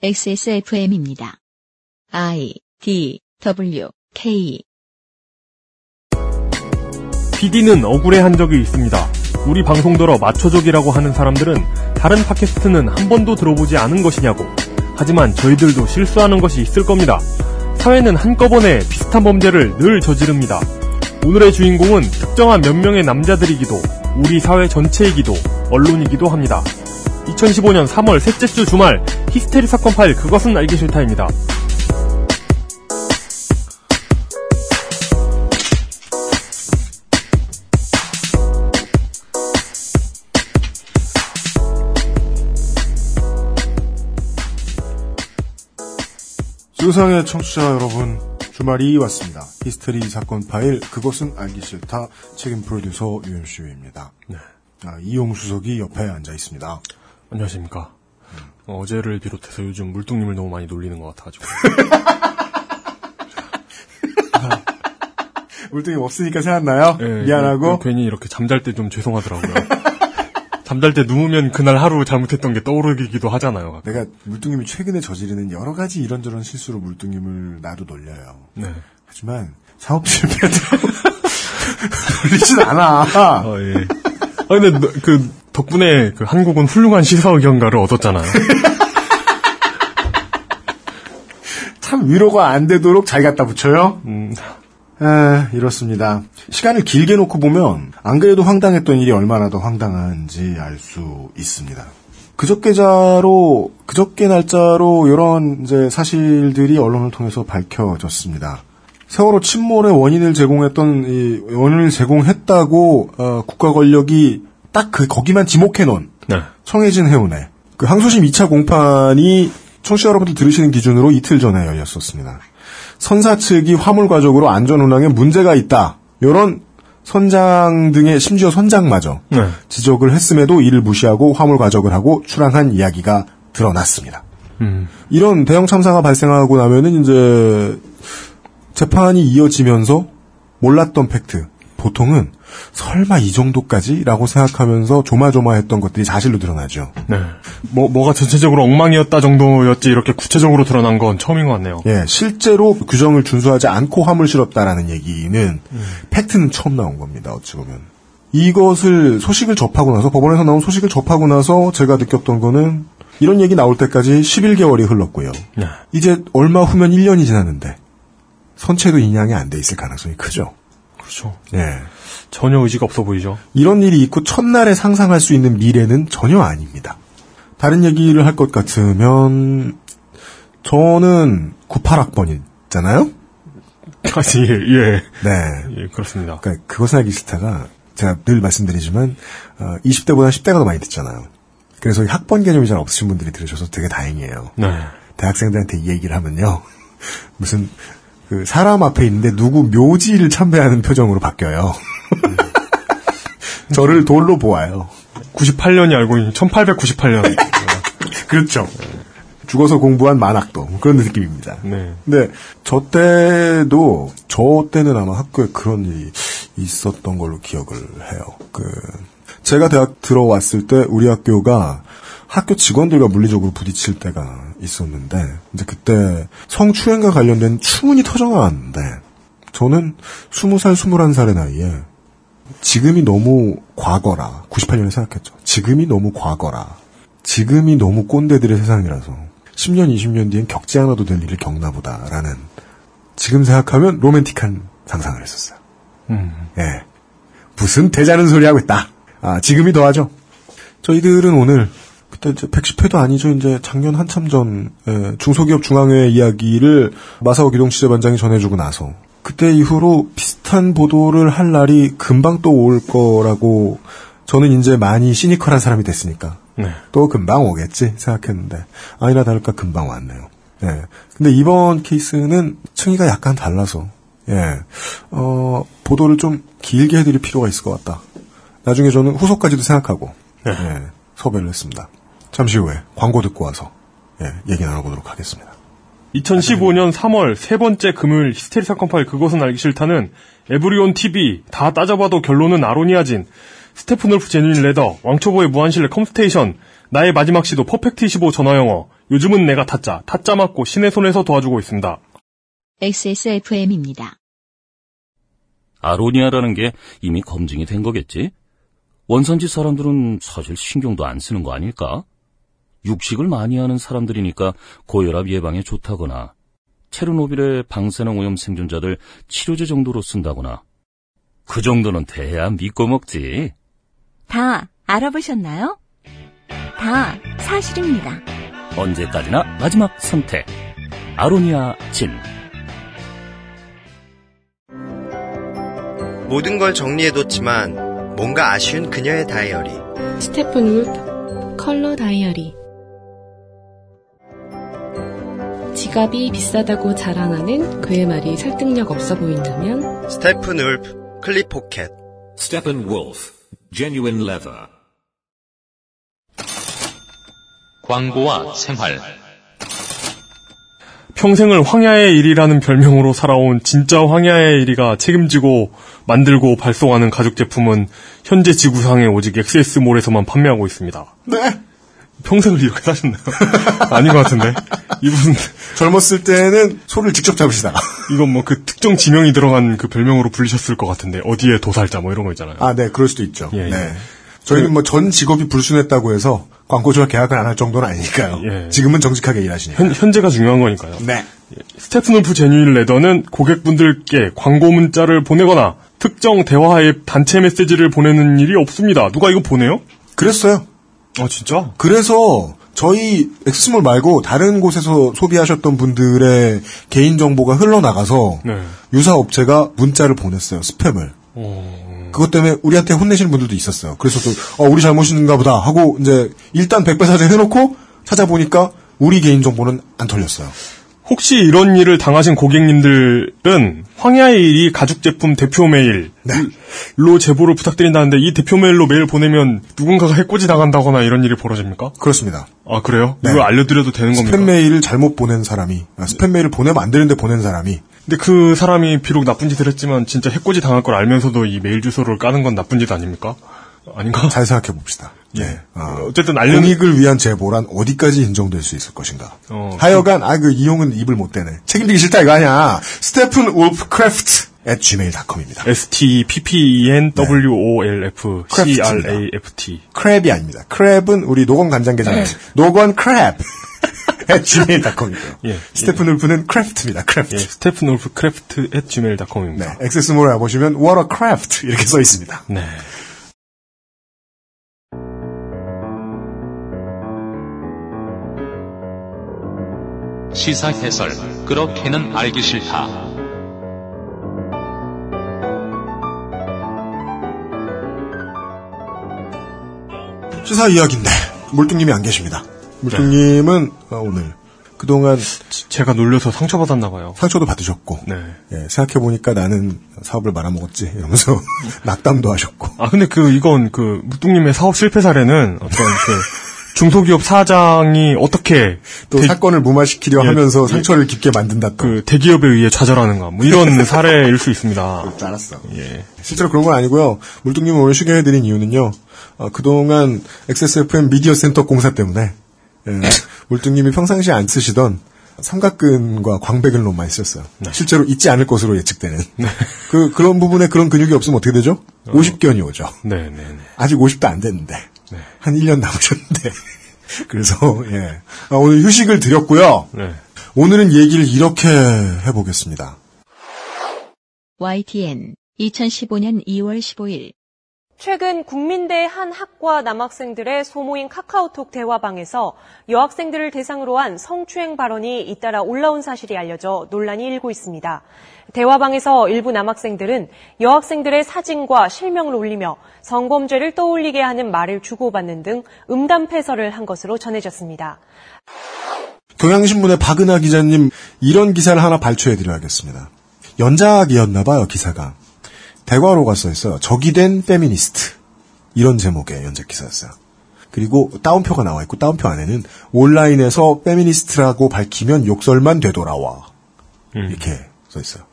XSFM입니다. I D W K PD는 억울해한 적이 있습니다. 우리 방송 들어 마초족이라고 하는 사람들은 다른 팟캐스트는 한 번도 들어보지 않은 것이냐고. 하지만 저희들도 실수하는 것이 있을 겁니다. 사회는 한꺼번에 비슷한 범죄를 늘 저지릅니다. 오늘의 주인공은 특정한 몇 명의 남자들이기도, 우리 사회 전체이기도, 언론이기도 합니다. 2015년 3월 셋째 주 주말 히스테리 사건 파일 그것은 알기 싫다입니다. 지구상의 청취자 여러분, 주말이 왔습니다. 히스테리 사건 파일, 그것은 알기 싫다. 책임 프로듀서 유현수입니다. 네. 아, 이용수석이 옆에 앉아 있습니다. 안녕하십니까. 어, 어제를 비롯해서 요즘 물뚱님을 너무 많이 놀리는 것 같아가지고. 울등이 없으니까 생각나요? 예, 미안하고. 그- 괜히 이렇게 잠잘 때 좀 죄송하더라고요. 잠잘 때 누우면 그날 하루 잘못했던 게 떠오르기도 하잖아요. 내가 물뚱님이 최근에 저지르는 여러 가지 이런저런 실수로 물뚱님을 나도 놀려요. 네. 하지만 사업 실패도 놀리진 않아. 아, 예. 아, 근데 너- 그 덕분에 그 한국은 훌륭한 시사 의견가를 얻었잖아요. 참 위로가 안 되도록 잘 갖다 붙여요. 음, 아, 이렇습니다. 시간을 길게 놓고 보면 안 그래도 황당했던 일이 얼마나 더 황당한지 알 수 있습니다. 그저께자로 그저께 날짜로 이런 이제 사실들이 언론을 통해서 밝혀졌습니다. 세월호 침몰의 원인을 제공했던 이 원인을 제공했다고 어, 국가 권력이 딱 그 거기만 지목해 놓은 네. 청해진 해운에 그 항소심 2차 공판이 청취자 여러분들 들으시는 기준으로 이틀 전에 열렸었습니다. 선사 측이 화물 과적으로 안전 운항에 문제가 있다. 이런 선장 등의 심지어 선장마저 네. 지적을 했음에도 이를 무시하고 화물 과적을 하고 출항한 이야기가 드러났습니다. 음, 이런 대형 참사가 발생하고 나면은 이제 재판이 이어지면서 몰랐던 팩트 보통은 설마 이 정도까지라고 생각하면서 조마조마했던 것들이 사실로 드러나죠. 네. 뭐, 뭐가 전체적으로 엉망이었다 정도였지 이렇게 구체적으로 드러난 건 처음인 것 같네요. 예, 실제로 규정을 준수하지 않고 화물 실었다라는 얘기는 팩트는 처음 나온 겁니다. 어찌 보면 이것을 소식을 접하고 나서 법원에서 나온 소식을 접하고 나서 제가 느꼈던 거는 이런 얘기 나올 때까지 11개월이 흘렀고요. 네. 이제 얼마 후면 1년이 지났는데 선체도 인양이 안 돼 있을 가능성이 크죠. 그렇죠. 예. 전혀 의지가 없어 보이죠. 이런 일이 있고 첫날에 상상할 수 있는 미래는 전혀 아닙니다. 다른 얘기를 할 것 같으면 저는 98학번이잖아요. 아, 예, 예. 네. 예, 그렇습니다. 그러니까 그것은 알기 싫다가 제가 늘 말씀드리지만 어, 20대보다 10대가 더 많이 듣잖아요. 그래서 이 학번 개념이 잘 없으신 분들이 들으셔서 되게 다행이에요. 네. 대학생들한테 이 얘기를 하면요. 무슨 그 사람 앞에 있는데 누구 묘지를 참배하는 표정으로 바뀌어요. 저를 돌로 보아요. 98년이 알고 있는 1898년. 그렇죠. 죽어서 공부한 만학도 뭐 그런 느낌입니다. 네. 근데 저 때도 저 때는 아마 학교에 그런 일이 있었던 걸로 기억을 해요. 그 제가 대학 들어왔을 때 우리 학교가 학교 직원들과 물리적으로 부딪힐 때가 있었는데 이제 그때 성추행과 관련된 추문이 터져 나왔는데 저는 20살, 21살의 나이에 지금이 너무 과거라 98년에 생각했죠. 지금이 너무 과거라. 지금이 너무 꼰대들의 세상이라서 10년, 20년 뒤엔 겪지 않아도 될 일을 겪나 보다라는 지금 생각하면 로맨틱한 상상을 했었어요. 음. 예. 무슨 대자는 소리 하고 있다. 아, 지금이 더하죠. 저희들은 오늘 그때 이제 110회도 아니죠. 이제 작년 한참 전 예, 중소기업 중앙회 이야기를 마사오 기동 취재반장이 전해주고 나서 그때 이후로 비슷한 보도를 할 날이 금방 또 올 거라고 저는 이제 많이 시니컬한 사람이 됐으니까 네. 또 금방 오겠지 생각했는데 아니나 다를까 금방 왔네요. 예. 근데 이번 케이스는 층위가 약간 달라서 예. 어, 보도를 좀 길게 해드릴 필요가 있을 것 같다. 나중에 저는 후속까지도 생각하고 네. 예, 섭외를 했습니다. 잠시 후에 광고 듣고 와서 예, 얘기 나눠보도록 하겠습니다. 2015년 3월 세 번째 금요일 히스테리 사건 파일 그것은 알기 싫다는 에브리온 TV 다 따져봐도 결론은 아로니아진 Steppenwolf genuine leather 왕초보의 무한실내 컴스테이션 나의 마지막 시도 퍼펙트 25 전화영어. 요즘은 내가 타짜, 타짜 맞고 신의 손에서 도와주고 있습니다. XSFM입니다. 아로니아라는 게 이미 검증이 된 거겠지? 원산지 사람들은 사실 신경도 안 쓰는 거 아닐까? 육식을 많이 하는 사람들이니까 고혈압 예방에 좋다거나 체르노빌의 방사능 오염 생존자들 치료제 정도로 쓴다거나 그 정도는 돼야 믿고 먹지. 다 알아보셨나요? 다 사실입니다. 언제까지나 마지막 선택. 아로니아 진. 모든 걸 정리해뒀지만 뭔가 아쉬운 그녀의 다이어리. 스테픈 울프 컬러 다이어리 지갑이 비싸다고 자랑하는 그의 말이 설득력 없어 보인다면 Steppenwolf 클립 포켓. Steppenwolf, genuine leather. 광고와 생활. 평생을 황야의 이리라는 별명으로 살아온 진짜 황야의 이리가 책임지고 만들고 발송하는 가죽 제품은 현재 지구상에 오직 XS몰에서만 판매하고 있습니다. 네. 평생을 이렇게 사셨나요? 아닌 것 같은데. 이분 젊었을 때는 소를 직접 잡으시다가. 이건 뭐 그 특정 지명이 들어간 그 별명으로 불리셨을 것 같은데 어디에 도살자 뭐 이런 거 있잖아요. 아, 네, 그럴 수도 있죠. 예, 예. 네. 저희는 뭐 전 직업이 불순했다고 해서 광고주와 계약을 안 할 정도는 아니니까요. 예. 지금은 정직하게 일하시니까. 현, 현재가 중요한 거니까요. 네. 스테픈 울프 제뉴인 레더는 고객분들께 광고 문자를 보내거나 특정 대화의 단체 메시지를 보내는 일이 없습니다. 누가 이거 보내요? 그랬어요. 아 진짜? 그래서 저희 엑스몰 말고 다른 곳에서 소비하셨던 분들의 개인 정보가 흘러나가서 네. 유사 업체가 문자를 보냈어요. 스팸을. 그것 때문에 우리한테 혼내시는 분들도 있었어요. 그래서 또 어, 우리 잘못인가 보다 하고 이제 일단 백배사죄 해놓고 찾아보니까 우리 개인 정보는 안 털렸어요. 혹시 이런 일을 당하신 고객님들은 황야의 이리 가죽 제품 대표 메일로 네. 제보를 부탁드린다는데 이 대표 메일로 메일 보내면 누군가가 해코지 당한다거나 이런 일이 벌어집니까? 그렇습니다. 아 그래요? 네. 이거 알려드려도 되는 겁니까? 스팸 메일을 잘못 보낸 사람이 아, 스팸 메일을 보내면 안 되는데 보낸 사람이 근데 그 사람이 비록 나쁜 짓을 했지만 진짜 해코지 당할 걸 알면서도 이 메일 주소를 까는 건 나쁜 짓 아닙니까? 아닌가? 잘 생각해 봅시다. 예. 네. 아, 어쨌든 알려는 공익을 위한 제보란 어디까지 인정될 수 있을 것인가. 어, 하여간 아 그 이용은 입을 못 대네. 책임지기 싫다 이거 아니야. Steppenwolf craft at gmail.com입니다. S T P P E N W O L F C R A F T. crab이 아닙니다. crab은 우리 노건 간장게장. 네. 노건 crab at gmail.com이고요. 예. Steppenwolf는 craft입니다. craft. 예, Steppenwolf craft at gmail.com입니다. 네. 액세스몰에 와보시면 what a craft 이렇게 써 있습니다. 네. 시사 해설. 그렇게는 알기 싫다. 시사 이야기인데 물뚱님이 안 계십니다. 물뚱님은 어, 오늘 그동안 제가 놀려서 상처받았나 봐요. 상처도 받으셨고 네. 예, 생각해보니까 나는 사업을 말아먹었지 이러면서 낙담도 하셨고 아 근데 그 이건 그 묵뚱님의 사업 실패 사례는 어떤 그 중소기업 사장이 어떻게 또 대- 사건을 무마시키려 예, 하면서 예. 상처를 깊게 만든다 또. 그 대기업에 의해 좌절하는가 뭐 이런 사례일 수 있습니다. 알았어. 예. 실제로 그런 건 아니고요. 물뚱님을 오늘 소개해 드린 이유는요. 어, 그동안 XSFM 미디어 센터 공사 때문에 예, 물뚱님이 평상시에 안 쓰시던 삼각근과 광배근로만 있었어요. 실제로 있지 않을 것으로 예측되는. 그 그런 부분에 그런 근육이 없으면 어떻게 되죠? 50견이 오죠. 네, 네, 네. 아직 50도 안 됐는데 네. 한 1년 남으셨는데 그래서 예 아, 오늘 휴식을 드렸고요. 네. 오늘은 얘기를 이렇게 해보겠습니다. YTN 2015년 2월 15일 최근 국민대 한 학과 남학생들의 소모인 카카오톡 대화방에서 여학생들을 대상으로 한 성추행 발언이 잇따라 올라온 사실이 알려져 논란이 일고 있습니다. 대화방에서 일부 남학생들은 여학생들의 사진과 실명을 올리며 성범죄를 떠올리게 하는 말을 주고받는 등 음담 패설을 한 것으로 전해졌습니다. 경향신문의 박은하 기자님 이런 기사를 하나 발췌해드려야겠습니다. 연작이었나 봐요 기사가. 대괄호가 써있어요. 적이 된 페미니스트. 이런 제목의 연작 기사였어요. 그리고 따옴표가 나와 있고 따옴표 안에는 온라인에서 페미니스트라고 밝히면 욕설만 되돌아와. 이렇게 써 있어요.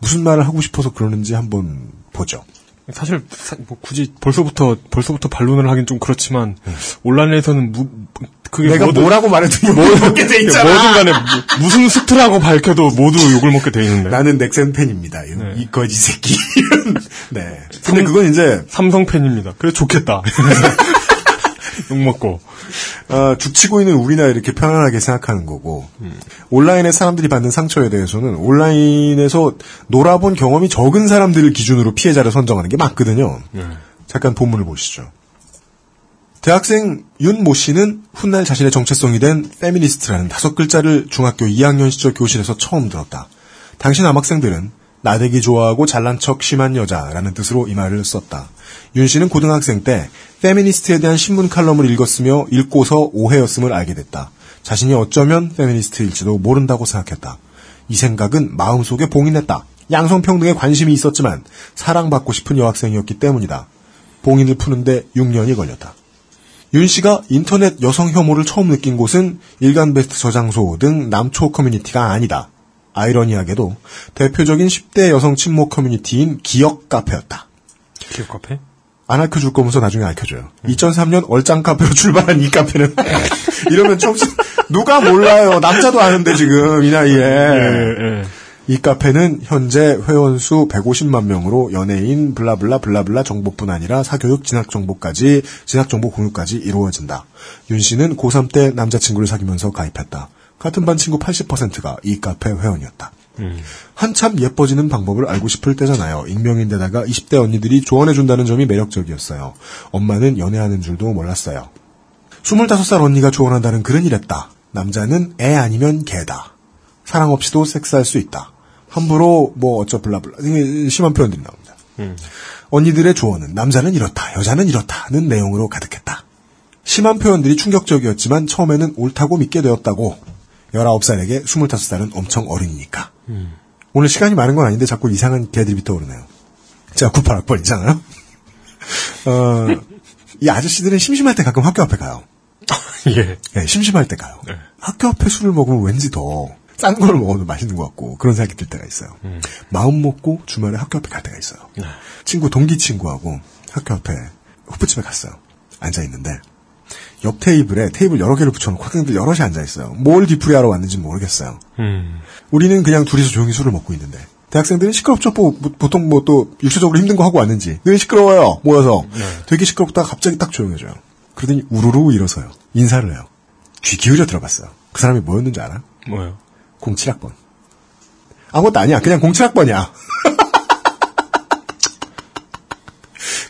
무슨 말을 하고 싶어서 그러는지 한번 보죠. 사실 사- 뭐 굳이 벌써부터 벌써부터 반론을 하긴 좀 그렇지만 온라인에서는 무, 그게 내가 뭐든- 뭐라고 말해도 욕을 먹게 돼 있잖아. 뭐든 간에 무- 무슨 스트라고 밝혀도 모두 욕을 먹게 돼 있는데. 나는 넥센 팬입니다. 이, 이 거지 새끼. 네. 근데 그건 이제 삼성 팬입니다. 그래 좋겠다. 욕 먹고. 어, 죽치고 있는 우리나 이렇게 편안하게 생각하는 거고 온라인에 사람들이 받는 상처에 대해서는 온라인에서 놀아본 경험이 적은 사람들을 기준으로 피해자를 선정하는 게 맞거든요. 잠깐 본문을 보시죠. 대학생 윤 모 씨는 훗날 자신의 정체성이 된 페미니스트라는 다섯 글자를 중학교 2학년 시절 교실에서 처음 들었다. 당시 남학생들은 나대기 좋아하고 잘난 척 심한 여자라는 뜻으로 이 말을 썼다. 윤 씨는 고등학생 때 페미니스트에 대한 신문 칼럼을 읽었으며 읽고서 오해였음을 알게 됐다. 자신이 어쩌면 페미니스트일지도 모른다고 생각했다. 이 생각은 마음속에 봉인했다. 양성평등에 관심이 있었지만 사랑받고 싶은 여학생이었기 때문이다. 봉인을 푸는데 6년이 걸렸다. 윤 씨가 인터넷 여성 혐오를 처음 느낀 곳은 일간베스트 저장소 등 남초 커뮤니티가 아니다. 아이러니하게도 대표적인 10대 여성 친목 커뮤니티인 기역 카페였다. 기역 카페? 안 알려줄 거면서 나중에 알려줘요. 2003년 얼짱 카페로 출발한 이 카페는 이러면 정신 누가 몰라요. 남자도 아는데 지금 이 나이에. 예, 이 카페는 현재 회원 수 150만 명으로 연예인 블라블라 블라블라 정보뿐 아니라 사교육 진학 정보까지 진학 정보 공유까지 이루어진다. 윤 씨는 고3 때 남자친구를 사귀면서 가입했다. 같은 반 친구 80%가 이 카페 회원이었다. 한참 예뻐지는 방법을 알고 싶을 때잖아요. 익명인데다가 20대 언니들이 조언해준다는 점이 매력적이었어요. 엄마는 연애하는 줄도 몰랐어요. 25살 언니가 조언한다는 글은 이랬다. 남자는 애 아니면 개다. 사랑 없이도 섹스할 수 있다. 함부로 뭐 어쩌 블라블라 심한 표현들이 나옵니다. 언니들의 조언은 남자는 이렇다, 여자는 이렇다는 내용으로 가득했다. 심한 표현들이 충격적이었지만 처음에는 옳다고 믿게 되었다고 19살에게 25살은 엄청 어린이니까. 오늘 시간이 많은 건 아닌데 자꾸 이상한 개들이 떠오르네요. 제가 98학번이잖아요. 어, 이 아저씨들은 심심할 때 가끔 학교 앞에 가요. 예. 네, 심심할 때 가요. 학교 앞에 술을 먹으면 왠지 더 싼 걸 먹어도 맛있는 것 같고 그런 생각이 들 때가 있어요. 마음 먹고 주말에 학교 앞에 갈 때가 있어요. 친구 동기 친구하고 학교 앞에 호프집에 갔어요. 앉아 있는데 옆 테이블에 테이블 여러 개를 붙여놓고 학생들 여럿이 앉아 있어요. 뭘 뒤풀이하러 왔는지 모르겠어요. 음. 우리는 그냥 둘이서 조용히 술을 먹고 있는데 대학생들은 시끄럽죠. 뭐, 뭐, 보통 뭐 또 육체적으로 힘든 거 하고 왔는지 늘 시끄러워요. 모여서 되게 시끄럽다가 갑자기 딱 조용해져요. 그러더니 우르르 일어서요. 인사를 해요. 귀 기울여 들어봤어요. 그 사람이 뭐였는지 알아? 뭐요? 07학번. 아무것도 아니야. 그냥 07학번이야.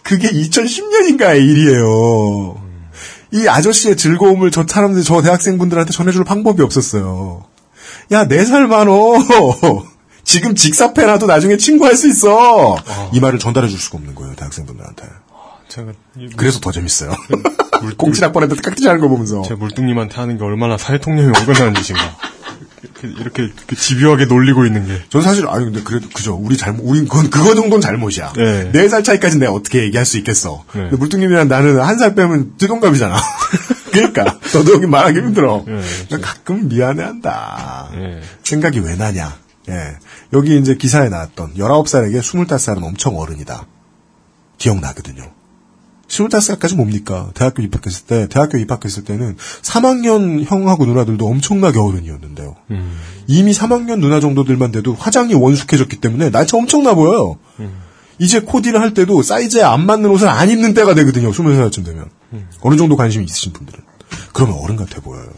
그게 2010년인가의 일이에요. 이 아저씨의 즐거움을 저 사람들, 저 대학생분들한테 전해줄 방법이 없었어요. 야, 4살 많어. 지금 직사패라도 나중에 친구할 수 있어. 이 말을 전달해 줄 수가 없는 거예요, 대학생분들한테. 제가 이- 그래서 더 재밌어요. 07학번한테 깍지 하는 거 보면서. 제가 물뚱님한테 하는 게 얼마나 사회통념이 어긋나는 짓인가. 이렇게, 이렇게, 이렇게 집요하게 놀리고 있는 게. 전 사실 아니 근데 그래도 그죠. 우리 잘못 우리 그건 그거 정도는 잘못이야. 네. 네살 차이까지 내가 어떻게 얘기할 수 있겠어. 네. 근데 물뚱님이랑 나는 한 살 빼면 띠동갑이잖아. 그러니까 너도 여기 말하기 힘들어. 네, 나 가끔 미안해한다. 예. 생각이 왜 나냐. 예. 여기 이제 기사에 나왔던 19살에게 25살은 엄청 어른이다. 기억나거든요. 25살까지 뭡니까? 대학교 입학했을 때, 대학교 입학했을 때는 3학년 형하고 누나들도 엄청나게 어른이었는데요. 이미 3학년 누나 정도들만 돼도 화장이 원숙해졌기 때문에 날짜 엄청나 보여요. 이제 코디를 할 때도 사이즈에 안 맞는 옷을 안 입는 때가 되거든요. 20살쯤 되면. 어느 정도 관심이 있으신 분들은. 그러면 어른 같아 보여요.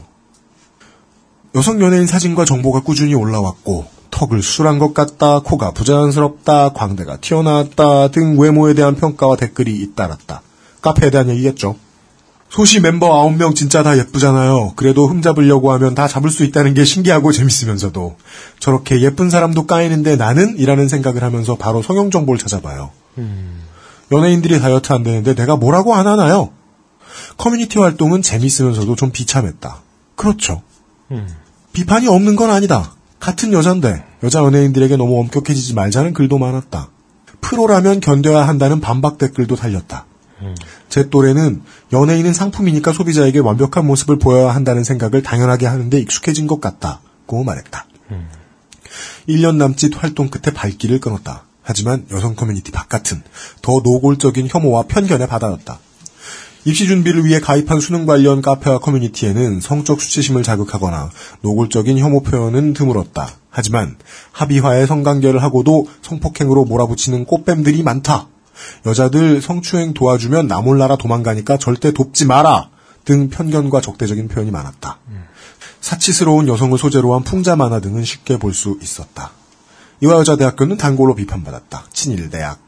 여성 연예인 사진과 정보가 꾸준히 올라왔고 턱을 수술한 것 같다, 코가 부자연스럽다, 광대가 튀어나왔다 등 외모에 대한 평가와 댓글이 잇따랐다. 카페에 대한 얘기겠죠. 소시 멤버 9명 진짜 다 예쁘잖아요. 그래도 흠잡으려고 하면 다 잡을 수 있다는 게 신기하고 재밌으면서도 저렇게 예쁜 사람도 까이는데 나는? 이라는 생각을 하면서 바로 성형 정보를 찾아봐요. 연예인들이 다이어트 안 되는데 내가 뭐라고 안 하나요? 커뮤니티 활동은 재밌으면서도 좀 비참했다. 그렇죠. 비판이 없는 건 아니다. 같은 여잔데 여자 연예인들에게 너무 엄격해지지 말자는 글도 많았다. 프로라면 견뎌야 한다는 반박 댓글도 달렸다. 제 또래는 연예인은 상품이니까 소비자에게 완벽한 모습을 보여야 한다는 생각을 당연하게 하는데 익숙해진 것 같다고 말했다. 1년 남짓 활동 끝에 발길을 끊었다. 하지만 여성 커뮤니티 바깥은 더 노골적인 혐오와 편견의 바다였다. 입시 준비를 위해 가입한 수능 관련 카페와 커뮤니티에는 성적 수치심을 자극하거나 노골적인 혐오 표현은 드물었다. 하지만 합의하에 성관계를 하고도 성폭행으로 몰아붙이는 꽃뱀들이 많다. 여자들 성추행 도와주면 나 몰라라 도망가니까 절대 돕지 마라. 등 편견과 적대적인 표현이 많았다. 사치스러운 여성을 소재로 한 풍자 만화 등은 쉽게 볼 수 있었다. 이화여자대학교는 단골로 비판받았다. 친일대학,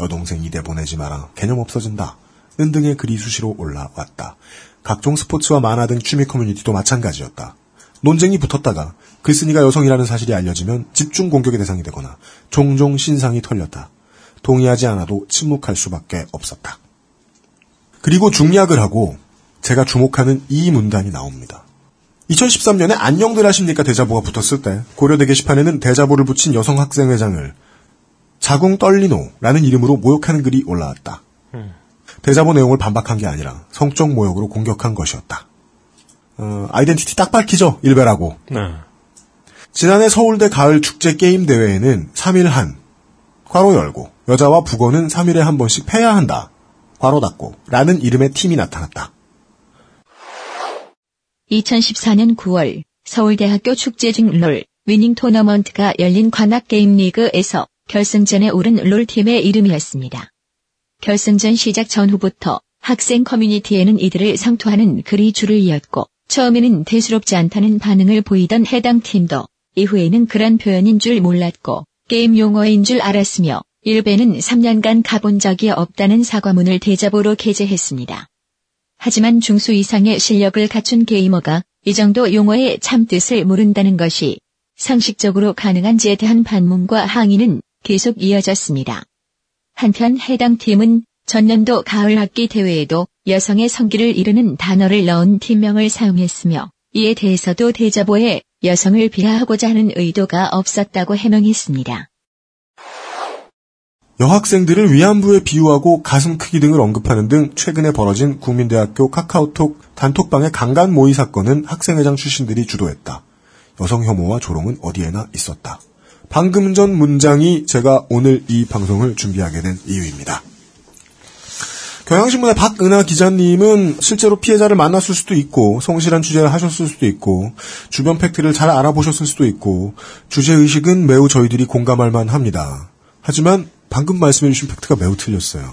여동생 이대 보내지 마라. 개념 없어진다. 는 등의 글이 수시로 올라왔다. 각종 스포츠와 만화 등 취미 커뮤니티도 마찬가지였다. 논쟁이 붙었다가 글쓴이가 여성이라는 사실이 알려지면 집중 공격의 대상이 되거나 종종 신상이 털렸다. 동의하지 않아도 침묵할 수밖에 없었다. 그리고 중약을 하고 제가 주목하는 이 문단이 나옵니다. 2013년에 안녕들 하십니까 대자보가 붙었을 때 고려대 게시판에는 대자보를 붙인 여성 학생회장을 자궁 떨리노라는 이름으로 모욕하는 글이 올라왔다. 대자보 내용을 반박한 게 아니라 성적 모욕으로 공격한 것이었다. 어, 아이덴티티 딱 밝히죠? 일베라고. 네. 지난해 서울대 가을 축제 게임 대회에는 3일 한 괄호 열고 여자와 북어는 3일에 한 번씩 패야 한다. 괄호 닫고 라는 이름의 팀이 나타났다. 2014년 9월 서울대학교 축제 중 롤 위닝 토너먼트가 열린 관악게임 리그에서 결승전에 오른 롤팀의 이름이었습니다. 결승전 시작 전후부터 학생 커뮤니티에는 이들을 상투하는 글이 줄을 이었고 처음에는 대수롭지 않다는 반응을 보이던 해당 팀도 이후에는 그런 표현인 줄 몰랐고 게임 용어인 줄 알았으며 일베는 3년간 가본 적이 없다는 사과문을 대자보로 게재했습니다. 하지만 중수 이상의 실력을 갖춘 게이머가 이 정도 용어의 참뜻을 모른다는 것이 상식적으로 가능한지에 대한 반문과 항의는 계속 이어졌습니다. 한편 해당 팀은 전년도 가을 학기 대회에도 여성의 성기를 이르는 단어를 넣은 팀명을 사용했으며 이에 대해서도 대자보에 여성을 비하하고자 하는 의도가 없었다고 해명했습니다. 여학생들을 위안부에 비유하고 가슴 크기 등을 언급하는 등 최근에 벌어진 국민대학교 카카오톡 단톡방의 강간 모의 사건은 학생회장 출신들이 주도했다. 여성 혐오와 조롱은 어디에나 있었다. 방금 전 문장이 제가 오늘 이 방송을 준비하게 된 이유입니다. 경향신문의 박은하 기자님은 실제로 피해자를 만났을 수도 있고 성실한 취재를 하셨을 수도 있고 주변 팩트를 잘 알아보셨을 수도 있고 주제 의식은 매우 저희들이 공감할 만합니다. 하지만 방금 말씀해 주신 팩트가 매우 틀렸어요.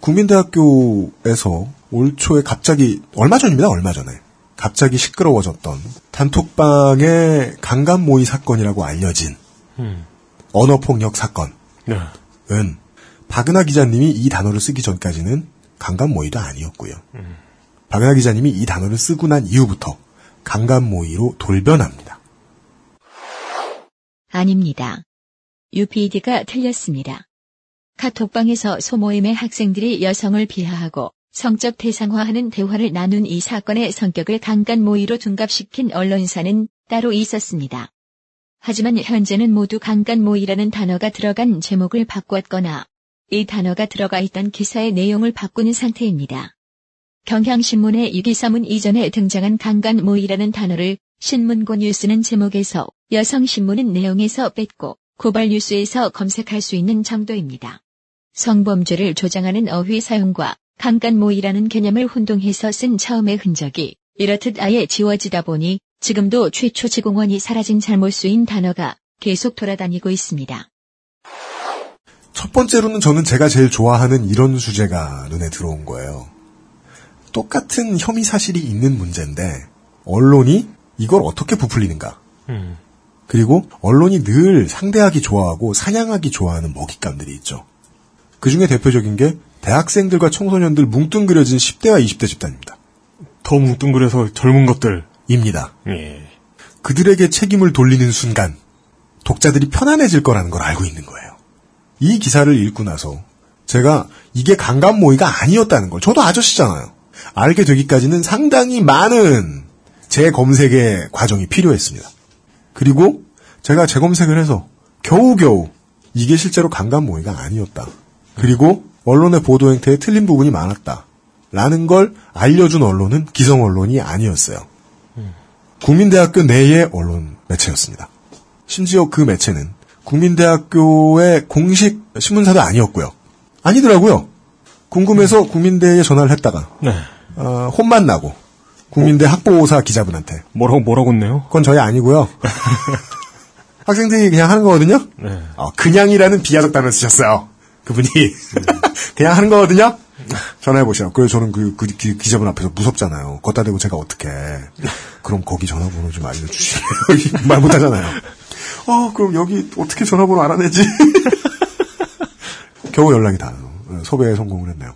국민대학교에서 올 초에 갑자기 얼마 전입니다. 얼마 전에 갑자기 시끄러워졌던 단톡방의 강간 모의 사건이라고 알려진 음. 언어폭력 사건은 네. 박은하 기자님이 이 단어를 쓰기 전까지는 강간 모의도 아니었고요. 음. 박은하 기자님이 이 단어를 쓰고 난 이후부터 강간 모의로 돌변합니다. 아닙니다. UPD가 틀렸습니다. 카톡방에서 소모임의 학생들이 여성을 비하하고 성적 대상화하는 대화를 나눈 이 사건의 성격을 강간 모의로 둔갑시킨 언론사는 따로 있었습니다. 하지만 현재는 모두 강간 모의라는 단어가 들어간 제목을 바꿨거나 이 단어가 들어가 있던 기사의 내용을 바꾸는 상태입니다. 경향신문의 유기사문 이전에 등장한 강간 모의라는 단어를 신문고 뉴스는 제목에서 여성신문은 내용에서 뺐고 고발 뉴스에서 검색할 수 있는 정도입니다. 성범죄를 조장하는 어휘 사용과 강간 모의라는 개념을 혼동해서 쓴 처음의 흔적이 이렇듯 아예 지워지다 보니 지금도 최초 제공원이 사라진 잘못 쓰인 단어가 계속 돌아다니고 있습니다. 첫 번째로는 저는 제가 제일 좋아하는 이런 주제가 눈에 들어온 거예요. 똑같은 혐의 사실이 있는 문제인데 언론이 이걸 어떻게 부풀리는가? 음. 그리고 언론이 늘 상대하기 좋아하고 사냥하기 좋아하는 먹잇감들이 있죠. 그 중에 대표적인 게 대학생들과 청소년들 뭉뚱그려진 10대와 20대 집단입니다. 더 뭉뚱그려서 젊은 것들. 입니다. 예. 그들에게 책임을 돌리는 순간 독자들이 편안해질 거라는 걸 알고 있는 거예요. 이 기사를 읽고 나서 제가 이게 강간 모의가 아니었다는 걸 저도 아저씨잖아요. 알게 되기까지는 상당히 많은 재검색의 과정이 필요했습니다. 그리고 제가 재검색을 해서 겨우겨우 이게 실제로 강간 모의가 아니었다. 그리고 언론의 보도 행태에 틀린 부분이 많았다. 라는 걸 알려준 언론은 기성 언론이 아니었어요. 국민대학교 내의 언론 매체였습니다. 심지어 그 매체는 국민대학교의 공식 신문사도 아니었고요. 아니더라고요. 궁금해서 국민대에 전화를 했다가 네. 어, 혼만 나고 국민대 학보사 기자분한테 뭐라고 뭐라고 했네요? 그건 저희 아니고요. 학생들이 그냥 하는 거거든요. 네. 어, 그냥이라는 비하적 단어를 쓰셨어요. 그분이 그냥 하는 거거든요. 전화해 보시오. 그래서 저는 그, 그, 그 기자분 앞에서 무섭잖아요. 걷다 대고 제가 어떻게 그럼 거기 전화번호 좀 알려주시래요. 말 못하잖아요. 어 그럼 여기 어떻게 전화번호 알아내지? 겨우 연락이 닿아요. 섭외에 성공을 했네요.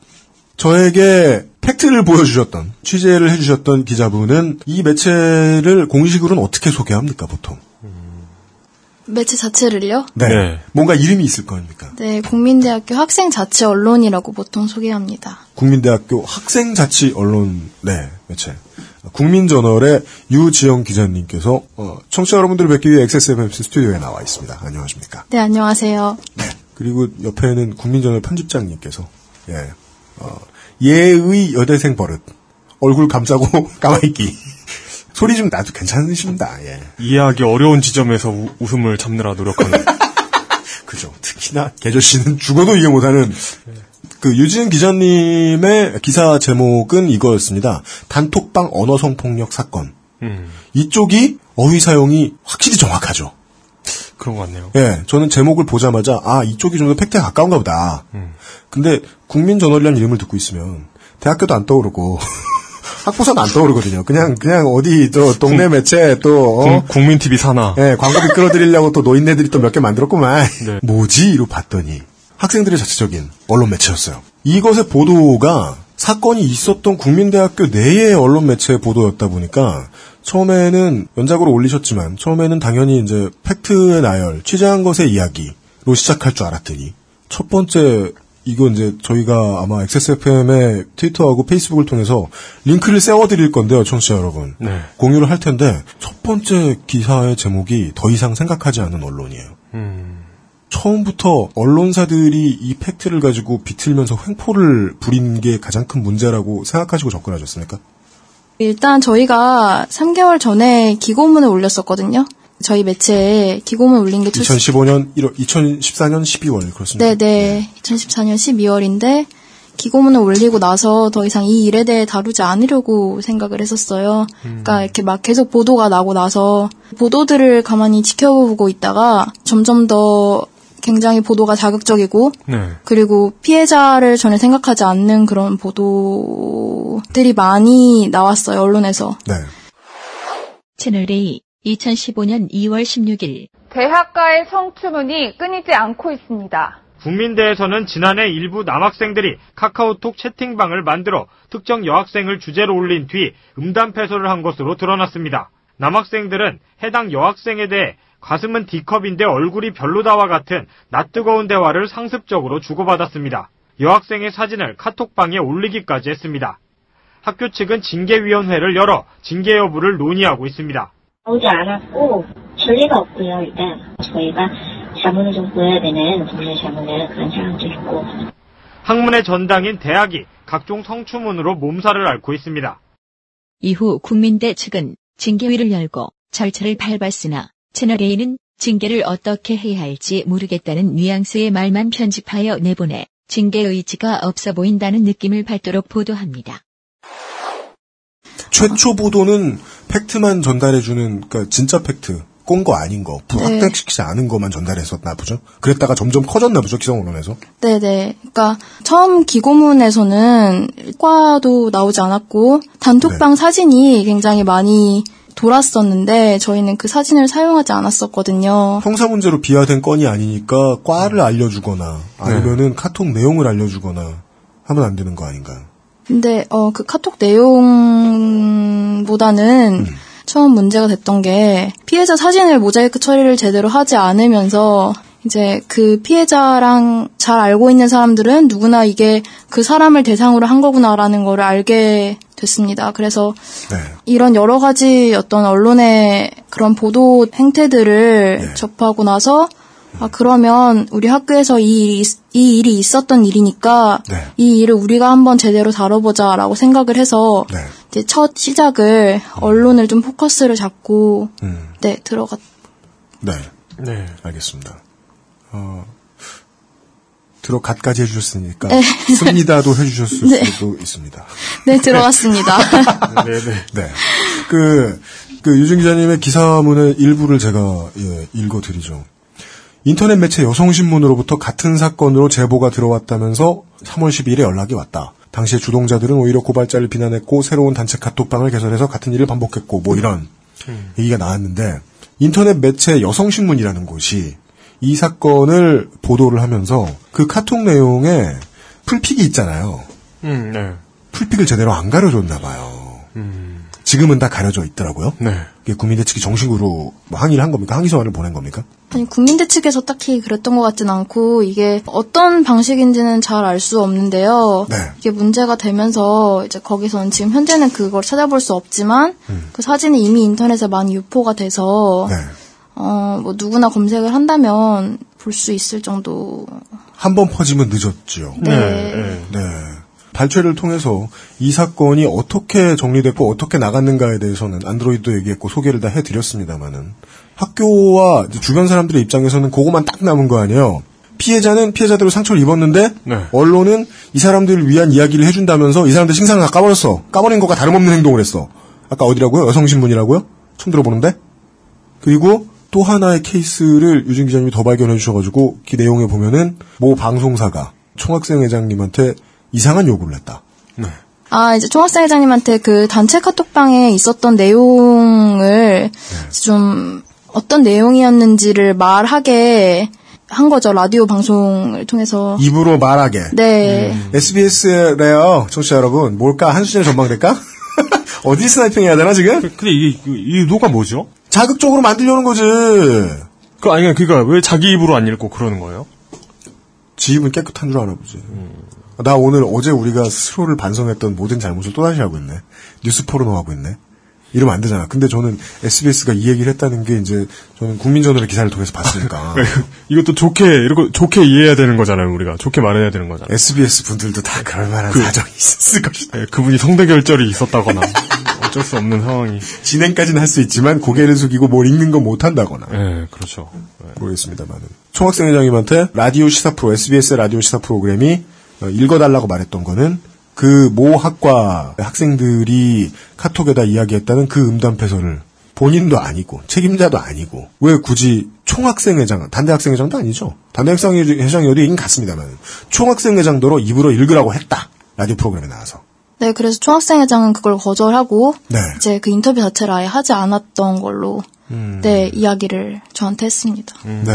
저에게 팩트를 보여주셨던 취재를 해주셨던 기자분은 이 매체를 공식으로는 어떻게 소개합니까 보통? 매체 자체를요? 네. 네. 뭔가 이름이 있을 거니까. 네, 국민대학교 학생 자치 언론이라고 보통 소개합니다. 국민대학교 학생 자치 언론 네 매체 국민저널의 유지영 기자님께서 어, 청취자 여러분들을 뵙기 위해 XSFM 스튜디오에 나와 있습니다. 안녕하십니까? 네, 안녕하세요. 그리고 옆에는 국민저널 편집장님께서 예 어, 예의 여대생 버릇 얼굴 감싸고 가만있기 소리 좀 나도 괜찮으십니다. 예. 이해하기 어려운 지점에서 우- 웃음을 참느라 노력하는. 그죠. 특히나 개조 씨는 죽어도 이해 못하는 그 유지은 기자님의 기사 제목은 이거였습니다. 단톡방 언어 성폭력 사건. 음, 이쪽이 어휘 사용이 확실히 정확하죠. 그런 것 같네요. 예, 저는 제목을 보자마자 아 이쪽이 좀 더 팩트에 가까운가 보다. 음. 근데 국민 저널이라는 이름을 듣고 있으면 대학교도 안 떠오르고 학부서는 안 떠오르거든요. 그냥 그냥 어디 저 동네 매체 또 어? 국민 TV 사나. 예, 광고비 끌어들이려고 또 노인네들이 또 몇 개 만들었구만. 네. 뭐지? 이로 봤더니 학생들의 자체적인 언론 매체였어요. 이것의 보도가 사건이 있었던 국민대학교 내의 언론 매체의 보도였다 보니까 처음에는 연작으로 올리셨지만 처음에는 당연히 이제 팩트의 나열, 취재한 것의 이야기로 시작할 줄 알았더니 첫 번째 이거 이제 저희가 아마 XSFM의 트위터하고 페이스북을 통해서 링크를 세워드릴 건데요, 청취자 여러분. 네. 공유를 할 텐데 첫 번째 기사의 제목이 더 이상 생각하지 않는 언론이에요. 음, 처음부터 언론사들이 이 팩트를 가지고 비틀면서 횡포를 부린 게 가장 큰 문제라고 생각하시고 접근하셨습니까? 일단 저희가 3개월 전에 기고문을 올렸었거든요. 저희 매체에 기고문 올린 게 출시- 2015년 1월, 2014년 12월 그렇습니다. 네네. 2014년 12월인데 기고문을 올리고 나서 더 이상 이 일에 대해 다루지 않으려고 생각을 했었어요. 그러니까 이렇게 막 계속 보도가 나고 나서 보도들을 가만히 지켜보고 있다가 점점 더 굉장히 보도가 자극적이고 네. 그리고 피해자를 전혀 생각하지 않는 그런 보도들이 많이 나왔어요, 언론에서. 네. 채널A 2015년 2월 16일 대학가의 성추문이 끊이지 않고 있습니다. 국민대에서는 지난해 일부 남학생들이 카카오톡 채팅방을 만들어 특정 여학생을 주제로 올린 뒤 음담 패소를 한 것으로 드러났습니다. 남학생들은 해당 여학생에 대해 가슴은 D컵인데 얼굴이 별로다와 같은 낯뜨거운 대화를 상습적으로 주고받았습니다. 여학생의 사진을 카톡방에 올리기까지 했습니다. 학교 측은 징계위원회를 열어 징계 여부를 논의하고 있습니다. 나오지 않았고 전례가 없고요. 일단 저희가 자문을 좀 보여야 되는 국내 자문을 그런 사항도 있고 학문의 전당인 대학이 각종 성추문으로 몸살을 앓고 있습니다. 이후 국민대 측은 징계위를 열고 절차를 밟았으나 채널A는 징계를 어떻게 해야 할지 모르겠다는 뉘앙스의 말만 편집하여 내보내 징계 의지가 없어 보인다는 느낌을 받도록 보도합니다. 최초 보도는 팩트만 전달해주는, 그러니까 진짜 팩트, 꼰 거 아닌 거, 불확대시키지 않은 것만 전달했었나 보죠. 그랬다가 점점 커졌나 보죠, 기성 언론에서. 네네. 그러니까 처음 기고문에서는 과도 나오지 않았고 단톡방 사진이 굉장히 많이 돌았었는데 저희는 그 사진을 사용하지 않았었거든요. 형사 문제로 비하된 건이 아니니까 과를 알려주거나 아니면은 카톡 내용을 알려주거나 하면 안 되는 거 아닌가요? 근데 어 그 카톡 내용보다는 처음 문제가 됐던 게 피해자 사진을 모자이크 처리를 제대로 하지 않으면서 이제 그 피해자랑 잘 알고 있는 사람들은 누구나 이게 그 사람을 대상으로 한 거구나라는 거를 알게 됐습니다. 그래서 이런 여러 가지 어떤 언론의 그런 보도 행태들을 접하고 나서 아 그러면 우리 학교에서 이 일이, 있- 이 일이 있었던 일이니까 이 일을 우리가 한번 제대로 다뤄보자라고 생각을 해서 이제 첫 시작을 언론을 좀 포커스를 잡고 네 들어갔 네. 네. 알겠습니다. 어, 들어갓까지 해주셨으니까 네. 씁니다도 해주셨을 네. 수도 있습니다. 네, 들어갔습니다. 네네. 네. 그, 그 유진 기자님의 기사문의 일부를 제가 예, 읽어드리죠. 인터넷 매체 여성신문으로부터 같은 사건으로 제보가 들어왔다면서 3월 12일에 연락이 왔다. 당시에 주동자들은 오히려 고발자를 비난했고 새로운 단체 카톡방을 개설해서 같은 일을 반복했고 뭐 이런 얘기가 나왔는데 인터넷 매체 여성신문이라는 곳이 이 사건을 보도를 하면서 그 카톡 내용에 풀픽이 있잖아요. 음, 네. 풀픽을 제대로 안 가려줬나 봐요. 지금은 다 가려져 있더라고요. 네. 이게 국민대 측이 정식으로 뭐 항의를 한 겁니까? 항의 서한을 보낸 겁니까? 아니, 국민대 측에서 딱히 그랬던 것 같진 않고, 이게 어떤 방식인지는 잘 알 수 없는데요. 네. 이게 문제가 되면서, 이제 거기서는 지금 현재는 그걸 찾아볼 수 없지만, 그 사진이 이미 인터넷에 많이 유포가 돼서, 네. 어, 뭐 누구나 검색을 한다면 볼 수 있을 정도. 한 번 퍼지면 늦었죠. 네. 네. 발췌를 통해서 이 사건이 어떻게 정리됐고 어떻게 나갔는가에 대해서는 안드로이드도 얘기했고 소개를 다 해드렸습니다만은 학교와 이제 주변 사람들의 입장에서는 그거만 딱 남은 거 아니에요. 피해자는 피해자대로 상처를 입었는데 네. 언론은 이 사람들을 위한 이야기를 해준다면서 이 사람들 신상을 다 까버렸어. 까버린 것과 다름없는 행동을 했어. 아까 어디라고요? 여성신문이라고요? 처음 들어보는데? 그리고 또 하나의 케이스를 유진 기자님이 더 발견해 주셔가지고 그 내용에 보면은 모 방송사가 총학생 회장님한테 이상한 요구를 했다. 아, 이제 총학생 회장님한테 그 단체 카톡방에 있었던 내용을 좀 어떤 내용이었는지를 말하게 한 거죠. 라디오 방송을 통해서. 입으로 말하게. 네. SBS래요, 청취자 여러분. 뭘까? 한수진의 전망대일까? 어디 sniping 해야 되나, 지금? 근데 이게, 이 의도가 뭐죠? 자극적으로 만들려는 거지. 그, 아니, 그니까, 왜 자기 입으로 안 읽고 그러는 거예요? 지 입은 깨끗한 줄 아나 보지. 나 오늘 어제 우리가 스스로를 반성했던 모든 잘못을 또다시 하고 있네. 뉴스 포르노 하고 있네. 이러면 안 되잖아. 근데 저는 SBS가 이 얘기를 했다는 게 이제 저는 국민저널의 기사를 통해서 봤으니까. 이것도 좋게, 이렇게 좋게 이해해야 되는 거잖아요, 우리가. 좋게 말해야 되는 거잖아 요. SBS 분들도 다 그럴 만한 그- 사정이 있었을 것이다. 예, 그분이 성대결절이 있었다거나, 어쩔 수 없는 상황이. 진행까지는 할 수 있지만 고개를 숙이고 뭘 읽는 건 못한다거나. 예, 그렇죠. 모르겠습니다만은. 총학생 회장님한테 라디오 시사 프로, SBS 라디오 시사 프로그램이 어, 읽어달라고 말했던 거는 그 모 학과 학생들이 카톡에다 이야기했다는 그 음담 패설을 본인도 아니고 책임자도 아니고 왜 굳이 총학생 회장, 단대 학생 회장도 아니죠. 단대 학생 회장이 어디 있긴 같습니다만 총학생 회장도로 입으로 읽으라고 했다. 라디오 프로그램에 나와서. 네, 그래서 총학생 회장은 그걸 거절하고 네. 이제 그 인터뷰 자체를 아예 하지 않았던 걸로 네, 이야기를 저한테 했습니다. 네.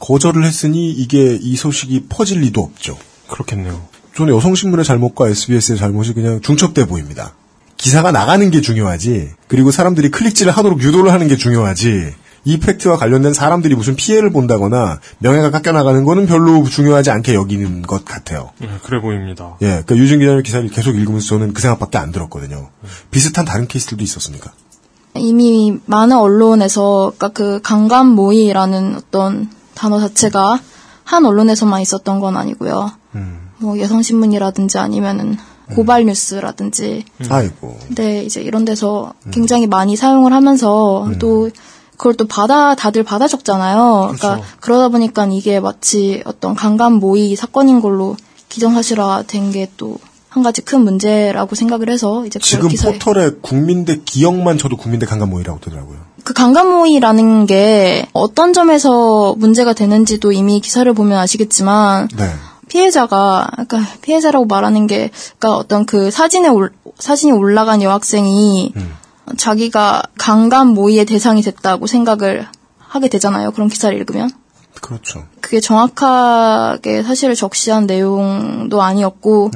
거절을 했으니 이게 이 소식이 퍼질 리도 없죠. 그렇겠네요. 저는 여성신문의 잘못과 SBS의 잘못이 그냥 중첩돼 보입니다. 기사가 나가는 게 중요하지, 그리고 사람들이 클릭질을 하도록 유도를 하는 게 중요하지, 이 팩트와 관련된 사람들이 무슨 피해를 본다거나 명예가 깎여나가는 거는 별로 중요하지 않게 여기는 것 같아요. 예, 그래 보입니다. 예, 그러니까 유진 기자님 기사를 계속 읽으면서 저는 그 생각밖에 안 들었거든요. 비슷한 다른 케이스들도 있었습니까? 이미 많은 언론에서 그러니까 그 강간 모의라는 어떤 단어 자체가 한 언론에서만 있었던 건 아니고요. 뭐 여성신문이라든지 아니면은 고발 뉴스라든지 아이고. 네 이제 이런 데서 굉장히 많이 사용을 하면서 또 그걸 또 받아 다들 받아 적잖아요. 그러니까 그렇죠. 그러다 보니까 이게 마치 어떤 강간 모의 사건인 걸로 기정사실화 된 게 또 한 가지 큰 문제라고 생각을 해서 이제 지금 포털에 국민대 기억만 쳐도 국민대 강간 모의라고 뜨더라고요. 그 강간 모의라는 게 어떤 점에서 문제가 되는지도 이미 기사를 보면 아시겠지만 네. 피해자가 그러니까 피해자라고 말하는 게 그러니까 어떤 그 사진에 올, 사진이 올라간 여학생이 자기가 강간 모의의 대상이 됐다고 생각을 하게 되잖아요. 그런 기사를 읽으면. 그렇죠. 그게 정확하게 사실을 적시한 내용도 아니었고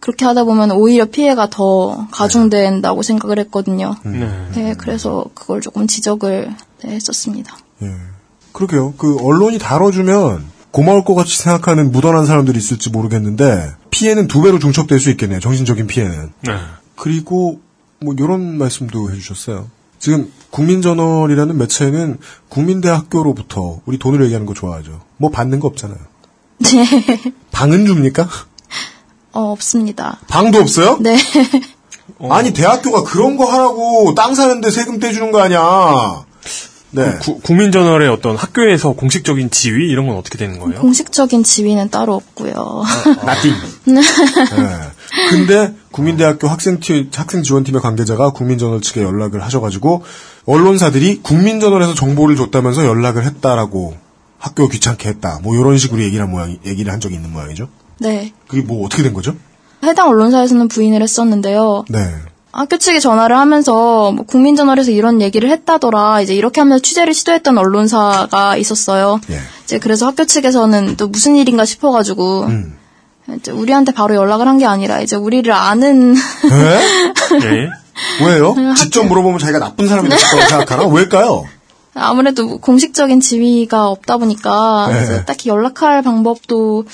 그렇게 하다 보면 오히려 피해가 더 가중된다고 생각을 했거든요. 네, 그래서 그걸 조금 지적을 네, 했었습니다. 예. 그러게요. 그 언론이 다뤄주면 고마울 것 같이 생각하는 무던한 사람들이 있을지 모르겠는데 피해는 두 배로 중첩될 수 있겠네요. 정신적인 피해는. 네. 그리고 뭐 이런 말씀도 해주셨어요. 지금 국민저널이라는 매체는 국민대학교로부터 우리 돈을 얘기하는 거 좋아하죠. 뭐 받는 거 없잖아요. 네, 방은 줍니까? 어, 없습니다. 방도 없어요? 네. 아니 대학교가 그런 거 하라고 땅 사는데 세금 떼주는 거 아니야. 네. 구- 국민저널의 어떤 학교에서 공식적인 지위 이런 건 어떻게 되는 거예요? 공식적인 지위는 따로 없고요. 나띵. 네. 네. 근데 국민대학교 학생 티- 학생 지원팀의 관계자가 국민저널 측에 연락을 하셔가지고 언론사들이 국민저널에서 정보를 줬다면서 연락을 했다라고 학교 귀찮게 했다. 뭐 이런 식으로 얘기를 한 모양 얘기를 한 적이 있는 모양이죠. 네. 그게 뭐 어떻게 된 거죠? 해당 언론사에서는 부인을 했었는데요. 네. 학교 측에 전화를 하면서 뭐 국민저널에서 이런 얘기를 했다더라. 이제 이렇게 하면서 취재를 시도했던 언론사가 있었어요. 예. 이제 그래서 학교 측에서는 또 무슨 일인가 싶어가지고 음. 이제 우리한테 바로 연락을 한 게 아니라 이제 우리를 아는 네? 왜요? 직접 물어보면 자기가 나쁜 사람이 될 거라고 생각하나? 왜일까요? 아무래도 뭐 공식적인 지위가 없다 보니까 네. 딱히 연락할 방법도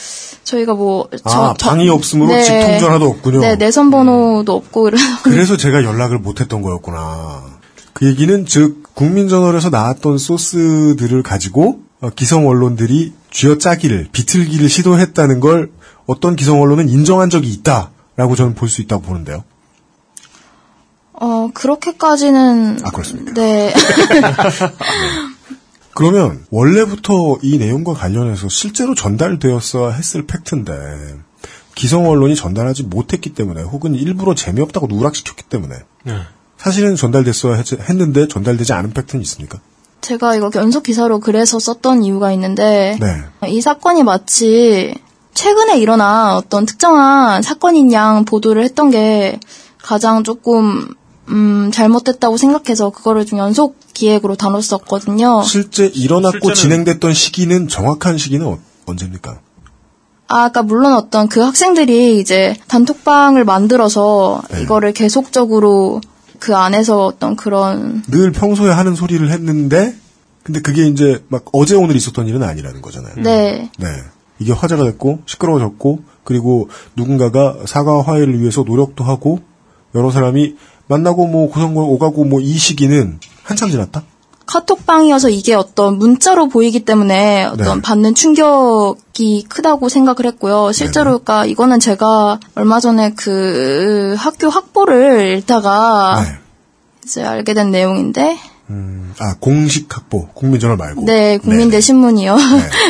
저희가 뭐 아, 방이 없으므로 직통 전화도 없군요. 네, 내선 번호도 없고 이래서 그래서 제가 연락을 못 했던 거였구나. 그 얘기는 즉 국민저널에서 나왔던 소스들을 가지고 어, 기성 언론들이 쥐어짜기를 비틀기를 시도했다는 걸 어떤 기성 언론은 인정한 적이 있다라고 저는 볼 수 있다고 보는데요. 어 그렇게까지는 아 그렇습니까? 네. 그러면 원래부터 이 내용과 관련해서 실제로 전달되었어야 했을 팩트인데 기성 언론이 전달하지 못했기 때문에 혹은 일부러 재미없다고 누락시켰기 때문에 네. 사실은 전달됐어야 했, 했는데 전달되지 않은 팩트는 있습니까? 제가 이거 연속 기사로 그래서 썼던 이유가 있는데 네. 이 사건이 마치 최근에 일어난 어떤 특정한 사건인 양 보도를 했던 게 가장 조금 음, 잘못됐다고 생각해서 그거를 좀 연속 기획으로 다뤘었거든요. 실제 일어났고 실제는- 진행됐던 시기는 정확한 시기는 어- 언제입니까? 아, 아까 물론 어떤 그 학생들이 이제 단톡방을 만들어서 네. 이거를 계속적으로 그 안에서 어떤 그런 늘 평소에 하는 소리를 했는데 근데 그게 이제 막 어제 오늘 있었던 일은 아니라는 거잖아요. 네. 네. 이게 화제가 됐고 시끄러워졌고 그리고 누군가가 사과 화해를 위해서 노력도 하고 여러 사람이 만나고 뭐 고성골 오가고 뭐 이 시기는 한참 지났다. 카톡방이어서 이게 어떤 문자로 보이기 때문에 어떤 네. 받는 충격이 크다고 생각을 했고요. 실제로 그러니까 이거는 제가 얼마 전에 그 학교 학보를 읽다가 네. 이제 알게 된 내용인데 아 공식 학보 국민저널 말고. 네, 국민대 신문이요.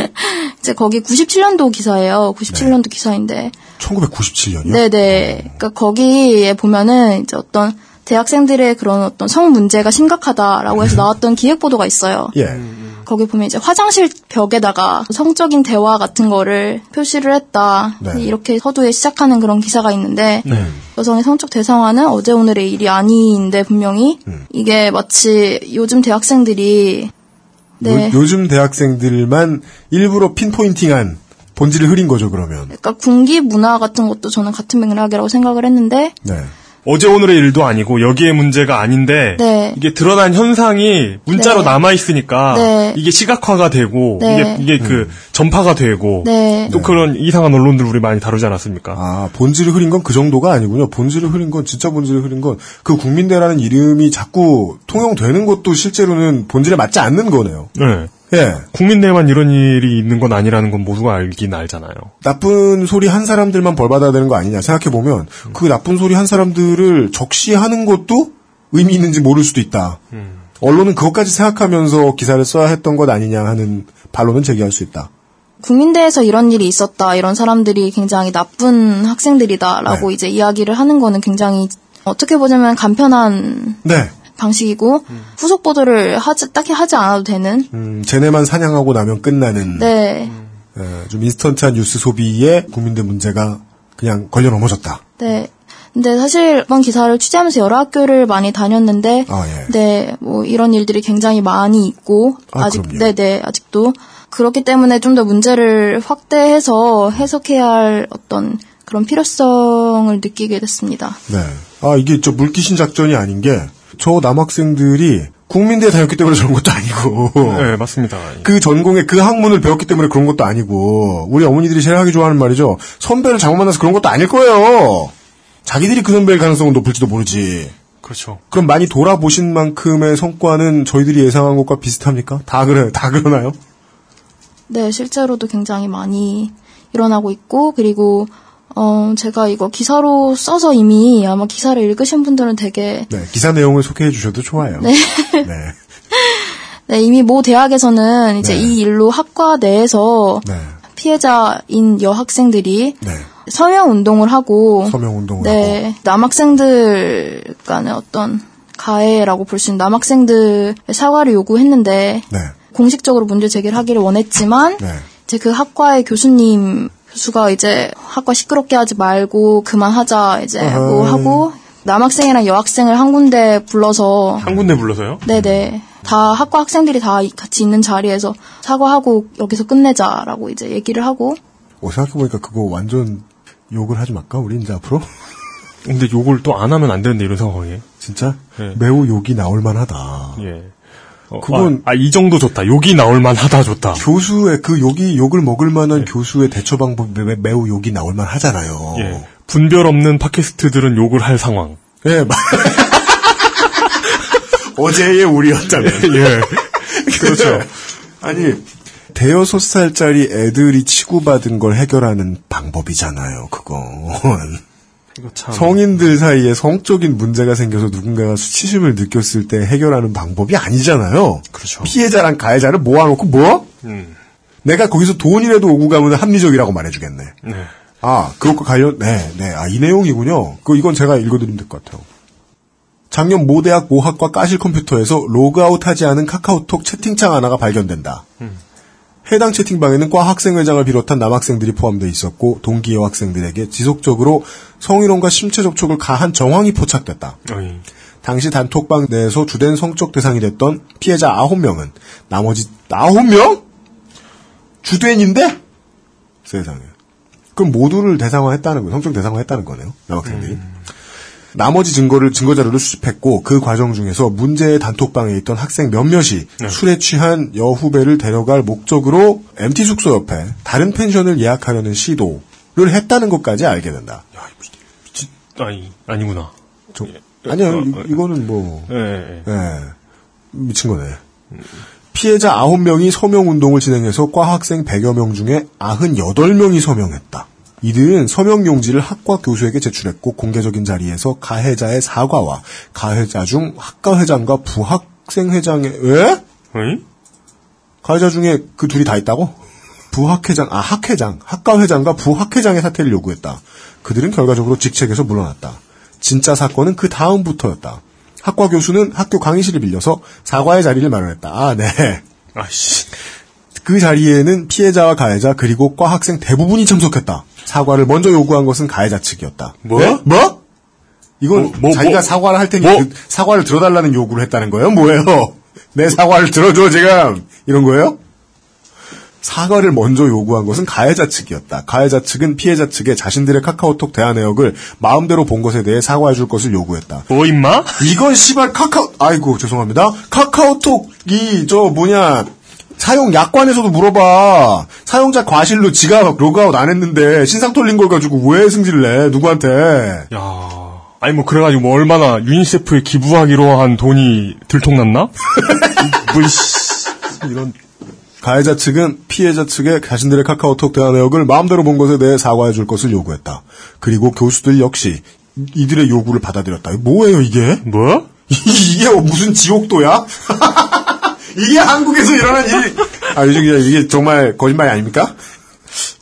이제 거기 97년도 기사예요. 97년도 기사인데 1997년이요. 네네. 그러니까 거기에 보면은 이제 어떤 대학생들의 그런 어떤 성 문제가 심각하다라고 해서 나왔던 기획 보도가 있어요. 예. 거기 보면 이제 화장실 벽에다가 성적인 대화 같은 거를 표시를 했다. 네. 이렇게 서두에 시작하는 그런 기사가 있는데 네. 여성의 성적 대상화는 어제 오늘의 일이 아닌데 분명히 음. 이게 마치 요즘 대학생들이 네. 요, 요즘 대학생들만 일부러 핀포인팅한 본질을 흐린 거죠 그러면. 그러니까 군기 문화 같은 것도 저는 같은 맥락이라고 생각을 했는데 네. 어제 오늘의 일도 아니고 여기에 문제가 아닌데 네. 이게 드러난 현상이 문자로 네. 남아 있으니까 네. 이게 시각화가 되고 네. 이게 이게 그 전파가 되고 네. 또 그런 이상한 언론들 우리 많이 다루지 않았습니까? 아, 본질을 흐린 건 그 정도가 아니군요. 본질을 흐린 건, 진짜 본질을 흐린 건, 그 국민대라는 이름이 자꾸 통용되는 것도 실제로는 본질에 맞지 않는 거네요. 네. 예. 국민내만 이런 일이 있는 건 아니라는 건 모두가 알긴 알잖아요. 나쁜 소리 한 사람들만 벌 받아야 되는 거 아니냐 생각해 보면, 그 나쁜 소리 한 사람들을 적시하는 것도 의미 있는지 모를 수도 있다. 언론은 그것까지 생각하면서 기사를 써야 했던 것 아니냐 하는 반론은 제기할 수 있다. 국민대에서 이런 일이 있었다. 이런 사람들이 굉장히 나쁜 학생들이다라고 이제 이야기를 하는 거는 굉장히 어떻게 보자면 간편한 네. 방식이고 후속 보도를 하지 딱히 하지 않아도 되는 음, 쟤네만 사냥하고 나면 끝나는, 네. 에, 좀 인스턴트한 뉴스 소비에 국민대 문제가 그냥 걸려 넘어졌다. 네. 근데 사실 이번 기사를 취재하면서 여러 학교를 많이 다녔는데 아, 예. 네, 뭐 이런 일들이 굉장히 많이 있고 아, 아직 그럼요. 네, 네, 아직도 그렇기 때문에 좀 더 문제를 확대해서 해석해야 할 어떤 그런 필요성을 느끼게 됐습니다. 네. 아, 이게 저 물귀신 작전이 아닌 게, 저 남학생들이 국민대에 다녔기 때문에 저런 것도 아니고, 네, 맞습니다. 그 전공에 그 학문을 배웠기 때문에 그런 것도 아니고, 우리 어머니들이 제일 하기 좋아하는 말이죠. 선배를 잘못 만나서 그런 것도 아닐 거예요. 자기들이 그 선배일 가능성은 높을지도 모르지. 그렇죠. 그럼 많이 돌아보신 만큼의 성과는 저희들이 예상한 것과 비슷합니까? 다 그래요. 다 그러나요? 네, 실제로도 굉장히 많이 일어나고 있고 그리고 어 제가 이거 기사로 써서 이미 아마 기사를 읽으신 분들은 되게 네. 기사 내용을 소개해 주셔도 좋아요. 네. 네. 네, 이미 모 대학에서는 이제 네. 이 일로 학과 내에서 네. 피해자인 여학생들이 네. 서명 운동을 하고 서명 운동을 네, 남학생들 간의 어떤 가해라고 볼 수 있는 남학생들의 사과를 요구했는데 네. 공식적으로 문제 제기를 하기를 원했지만 네. 이제 그 학과의 교수님 교수가 이제 학과 시끄럽게 하지 말고 그만하자 이제 뭐 어허. 하고 남학생이랑 여학생을 한 군데 불러서 한 군데 불러서요? 네네 다 학과 학생들이 다 이- 같이 있는 자리에서 사과하고 여기서 끝내자라고 이제 얘기를 하고 어, 생각해보니까 그거 완전 욕을 하지 말까? 우리 이제 앞으로? 근데 욕을 또 안 하면 안 되는데 이런 상황에. 진짜? 네. 매우 욕이 나올 만하다. 예. 어, 그건- 아, 아, 이 정도 좋다. 욕이 나올 만하다 좋다. 교수의 그 욕이 욕을 먹을 네. 만한 교수의 대처 방법이 매- 매우 욕이 나올 만하잖아요. 예. 분별 없는 팟캐스트들은 욕을 할 상황. 예, 마- 어제의 우리였다면. 예. 그렇죠. 아니, 대여섯 살짜리 애들이 치고받은 걸 해결하는 방법이잖아요, 그건. 성인들 사이에 성적인 문제가 생겨서 누군가가 수치심을 느꼈을 때 해결하는 방법이 아니잖아요. 그렇죠. 피해자랑 가해자를 모아놓고 뭐? 음. 내가 거기서 돈이라도 오고 가면 합리적이라고 말해주겠네. 네. 아, 그것과 관련, 네, 네. 아, 이 내용이군요. 그, 이건 제가 읽어드리면 될 것 같아요. 작년 모 대학 모학과 과실 컴퓨터에서 로그아웃 하지 않은 카카오톡 채팅창 하나가 발견된다. 해당 채팅방에는 과 학생회장을 비롯한 남학생들이 포함되어 있었고, 동기 여학생들에게 지속적으로 성희롱과 신체 접촉을 가한 정황이 포착됐다. 어이. 당시 단톡방 내에서 주된 성적 대상이 됐던 피해자 9명은 나머지 9명? 주된인데? 세상에. 그럼 모두를 대상화했다는 거예요. 성적 대상화했다는 거네요. 여학생들이. 나머지 증거를 증거 자료를 수집했고 그 과정 중에서 문제의 단톡방에 있던 학생 몇몇이 술에 취한 여후배를 데려갈 목적으로 MT 숙소 옆에 다른 펜션을 예약하려는 시도를 했다는 것까지 알게 된다. 아니, 아니구나. 저- 예. 아니요, 어, 이- 어, 이거는 뭐 예, 예. 예. 미친 거네. 피해자 9명이 서명 운동을 진행해서 과 학생 100여 명 중에 98명이 서명했다. 이들은 서명 용지를 학과 교수에게 제출했고 공개적인 자리에서 가해자의 사과와 가해자 중 학과 회장과 부학생 회장의 왜? 가해자 중에 그 둘이 다 있다고? 부학회장, 아 학회장, 학과 회장과 부학회장의 사퇴를 요구했다. 그들은 결과적으로 직책에서 물러났다. 진짜 사건은 그 다음부터였다. 학과 교수는 학교 강의실을 빌려서 사과의 자리를 마련했다. 아, 네. 아씨. 그 자리에는 피해자와 가해자 그리고 과 학생 대부분이 참석했다. 사과를 먼저 요구한 것은 가해자 측이었다. 뭐? 네? 뭐? 이건 뭐, 뭐, 자기가 뭐? 사과를 할 테니 뭐? 그 사과를 들어달라는 요구를 했다는 거예요? 뭐예요? 내 사과를 들어줘 지금 이런 거예요? 사과를 먼저 요구한 것은 가해자 측이었다. 가해자 측은 피해자 측에 자신들의 카카오톡 대화 내역을 마음대로 본 것에 대해 사과해 줄 것을 요구했다. 뭐 임마? 이건 씨발 카카오 아이고 죄송합니다. 카카오톡이 저 뭐냐 사용 약관에서도 물어봐. 사용자 과실로 지가 로그아웃 안 했는데 신상 털린 걸 가지고 왜 승질을 내? 누구한테? 야. 아니 뭐 그래가지고 뭐 얼마나 유니세프에 기부하기로 한 돈이 들통났나? 뭐 씨. 이런 가해자 측은 피해자 측에 자신들의 카카오톡 대화 내역을 마음대로 본 것에 대해 사과해 줄 것을 요구했다. 그리고 교수들 역시 이들의 요구를 받아들였다. 뭐예요 이게? 뭐? 이게 무슨 지옥도야? 이게 한국에서 일어난 일. 아 요즘 이게 정말 거짓말이 아닙니까?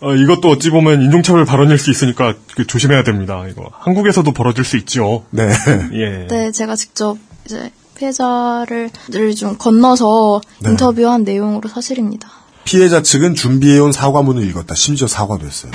어, 이것도 어찌 보면 인종차별 발언일 수 있으니까 그 조심해야 됩니다. 이거 한국에서도 벌어질 수 있죠. 네. 예. 네, 제가 직접 이제 피해자를 좀 건너서 네. 인터뷰한 내용으로 사실입니다. 피해자 측은 준비해온 사과문을 읽었다. 심지어 사과도 했어요.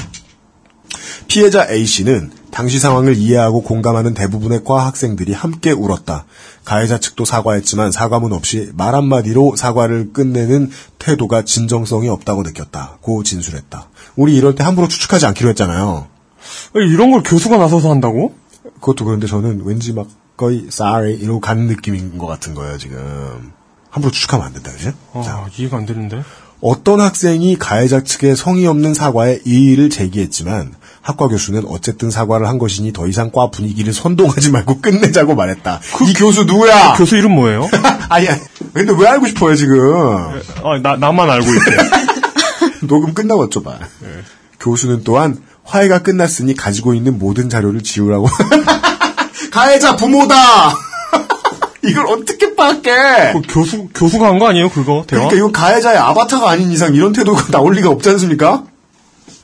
피해자 A씨는 당시 상황을 이해하고 공감하는 대부분의 과 학생들이 함께 울었다. 가해자 측도 사과했지만 사과문 없이 말 한마디로 사과를 끝내는 태도가 진정성이 없다고 느꼈다. 고 진술했다. 우리 이럴 때 함부로 추측하지 않기로 했잖아요. 이런 걸 교수가 나서서 한다고? 그것도 그런데 저는 왠지 막 거의 sorry 이러고 가는 느낌인 것 같은 거예요, 지금. 함부로 추측하면 안 된다, 그지? 아, 이해가 안 되는데. 어떤 학생이 가해자 측의 성의 없는 사과에 이의를 제기했지만 학과 교수는 어쨌든 사과를 한 것이니 더 이상 과 분위기를 선동하지 말고 끝내자고 말했다. 이 교수 누구야? 교수 이름 뭐예요? 아니, 아니, 근데 왜 알고 싶어요 지금? 아, 나 나만 알고 있대. 녹음 끝나고 어쩌봐. 교수는 또한 화해가 끝났으니 가지고 있는 모든 자료를 지우라고. 가해자 부모다. 이걸 어떻게 빡게? 그 교수 교수가 한 거 아니에요 그거 대화? 그러니까 이건 가해자의 아바타가 아닌 이상 이런 태도가 나올 리가 없지 않습니까?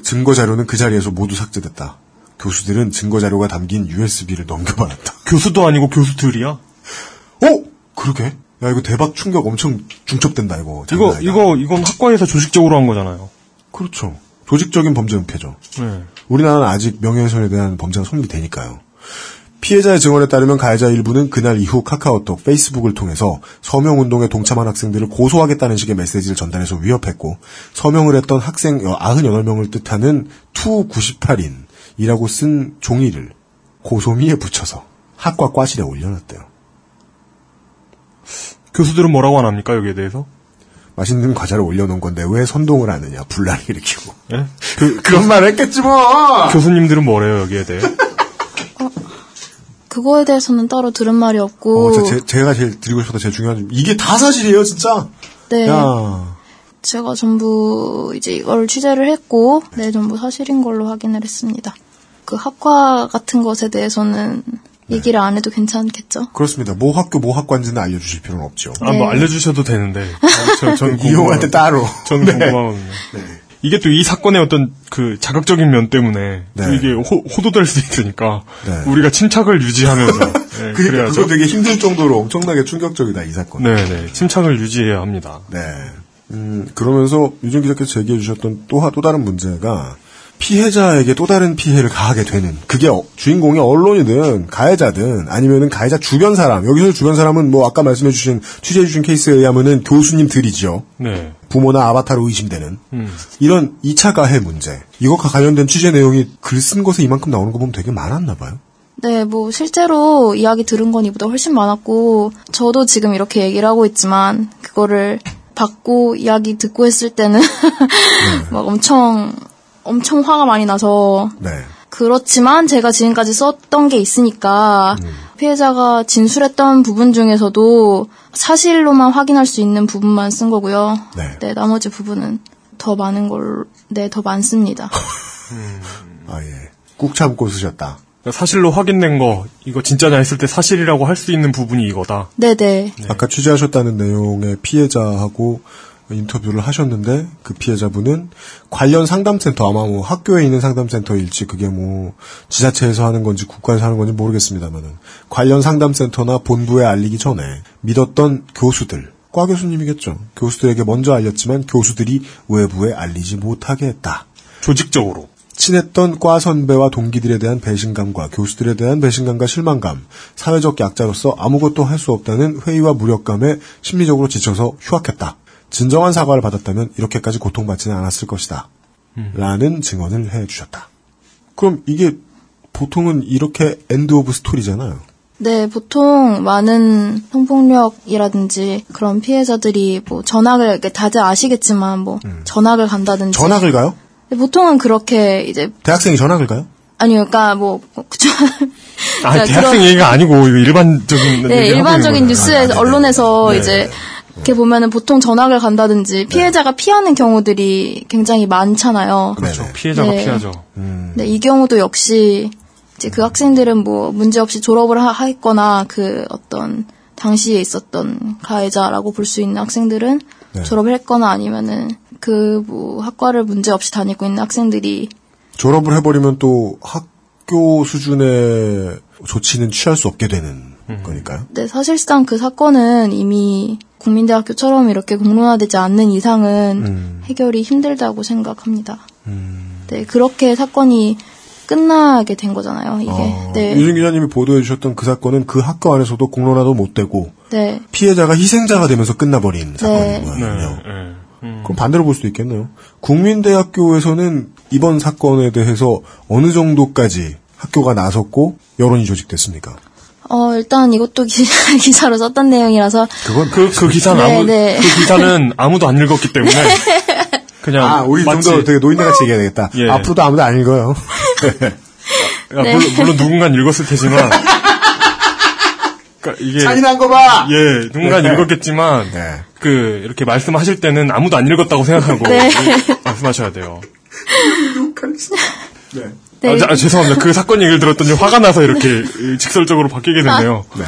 증거 자료는 그 자리에서 모두 삭제됐다. 교수들은 증거 자료가 담긴 USB를 넘겨받았다. 교수도 아니고 교수들이야? 어? 그러게. 야 이거 대박 충격 엄청 중첩된다 이거. 이거 이거 이건 학과에서 조직적으로 한 거잖아요. 그렇죠. 조직적인 범죄 은폐죠. 네. 우리나라는 아직 명예훼손에 대한 범죄가 성립되니까요. 피해자의 증언에 따르면 가해자 일부는 그날 이후 카카오톡, 페이스북을 통해서 서명운동에 동참한 학생들을 고소하겠다는 식의 메시지를 전달해서 위협했고 서명을 했던 학생 98명을 뜻하는 to 98인이라고 쓴 종이를 고소미에 붙여서 학과 과실에 올려놨대요. 교수들은 뭐라고 안 합니까 여기에 대해서? 맛있는 과자를 올려놓은 건데 왜 선동을 하느냐 분란을 일으키고 예? 그, 그런 말 했겠지 뭐 교수님들은 뭐래요 여기에 대해? 그거에 대해서는 따로 들은 말이 없고. 어, 제, 제, 가 제일 드리고 싶었던 제일 중요한 점 이게 다 사실이에요 진짜 네. 야. 제가 전부 이제 이걸 취재를 했고, 네, 전부 사실인 걸로 확인을 했습니다. 그 학과 같은 것에 대해서는 얘기를 안 해도 괜찮겠죠? 그렇습니다. 모 학교 모 학과인지는 알려주실 필요는 없죠. 아, 뭐 알려주셔도 되는데. 저, 전 이용할 때 따로. 전 네. 궁금하거든요. 이게 또 이 사건의 어떤 그 자극적인 면 때문에 또 네. 이게 호, 호도될 수 있으니까 네. 우리가 침착을 유지하면서 네, 그러니까 그래야죠. 그거 되게 힘들 정도로 엄청나게 충격적이다 이 사건. 네 네 침착을 유지해야 합니다. 네. 음, 그러면서 유준 기자께서 제기해 주셨던 또, 하- 또 다른 문제가 피해자에게 또 다른 피해를 가하게 되는 그게 어- 주인공이 언론이든 가해자든 아니면은 가해자 주변 사람 여기서 주변 사람은 뭐 아까 말씀해 주신 취재해 주신 케이스에 의하면은 교수님들이죠. 네. 부모나 아바타로 의심되는 음. 이런 2차 가해 문제 이것과 관련된 취재 내용이 글 쓴 것에 이만큼 나오는 거 보면 되게 많았나 봐요. 네, 뭐 실제로 이야기 들은 건 이보다 훨씬 많았고 저도 지금 이렇게 얘기를 하고 있지만 그거를 받고 이야기 듣고 했을 때는 막 엄청 엄청 화가 많이 나서 네. 그렇지만 제가 지금까지 썼던 게 있으니까 피해자가 진술했던 부분 중에서도 사실로만 확인할 수 있는 부분만 쓴 거고요. 네. 나머지 부분은 더 많은 걸, 네, 더 많습니다. 아 예. 꾹 참고 쓰셨다. 사실로 확인된 거 이거 진짜냐 했을 때 사실이라고 할 수 있는 부분이 이거다. 네네. 아까 취재하셨다는 내용의 피해자하고 인터뷰를 하셨는데 그 피해자분은 관련 상담센터 아마 뭐 학교에 있는 상담센터일지 그게 뭐 지자체에서 하는 건지 국가에서 하는 건지 모르겠습니다만은 관련 상담센터나 본부에 알리기 전에 믿었던 교수들 과 교수님이겠죠. 교수들에게 먼저 알렸지만 교수들이 외부에 알리지 못하게 했다. 조직적으로. 친했던 과 선배와 동기들에 대한 배신감과 교수들에 대한 배신감과 실망감, 사회적 약자로서 아무것도 할 수 없다는 회의와 무력감에 심리적으로 지쳐서 휴학했다. 진정한 사과를 받았다면 이렇게까지 고통받지는 않았을 것이다. 라는 증언을 해 주셨다. 그럼 이게 보통은 이렇게 end of story잖아요. 네, 보통 많은 성폭력이라든지 그런 피해자들이 뭐 전학을 이렇게 다들 아시겠지만 뭐 전학을 간다든지 전학을 가요? 네, 보통은 그렇게 이제 대학생이 전학을 가요? 아니요, 그러니까 뭐 그쵸. 아 그러니까 대학생 그런- 얘기가 아니고 일반적인 네, 일반적인 있는 거잖아요. 뉴스에서 언론에서 네. 이제 이렇게 보면은 보통 전학을 간다든지 피해자가 피하는 경우들이 굉장히 많잖아요. 그렇죠. 피해자가 네. 피하죠. 네, 이 경우도 역시 이제 그 학생들은 뭐 문제 없이 졸업을 하, 했거나 그 어떤 당시에 있었던 가해자라고 볼 수 있는 학생들은 네. 졸업을 했거나 아니면은 그 뭐 학과를 문제 없이 다니고 있는 학생들이 졸업을 해버리면 또 학교 수준의 조치는 취할 수 없게 되는 거니까요. 네, 사실상 그 사건은 이미 국민대학교처럼 이렇게 공론화되지 않는 이상은 음. 해결이 힘들다고 생각합니다. 네, 그렇게 사건이 끝나게 된 거잖아요, 이게. 어, 네. 유진 기자님이 보도해 주셨던 그 사건은 그 학교 안에서도 공론화도 못 되고 네. 피해자가 희생자가 되면서 끝나버린 네. 사건인 거예요. 그럼 반대로 볼 수도 있겠네요. 국민대학교에서는 이번 사건에 대해서 어느 정도까지 학교가 나섰고 여론이 조직됐습니까? 어, 일단 이것도 기, 기사 로 썼던 내용이라서. 그건 그, 그 기사는 네, 아무, 네. 그 기사는 아무도 안 읽었기 때문에 그냥 아, 우리 좀 마치- 더 되게 노인네 같이 얘기해야 되겠다. 예. 앞으로도 아무도 안 읽어요. 야, 네. 물론, 물론 누군간 읽었을 테지만 그러니까 이게 잔인한 거 봐! 예, 누군간 네. 읽었겠지만 네. 그 이렇게 말씀하실 때는 아무도 안 읽었다고 생각하고 네. 말씀하셔야 돼요. 네. 네. 아, 자, 아, 죄송합니다. 그 사건 얘기를 들었더니 화가 나서 이렇게 직설적으로 바뀌게 됐네요. 네.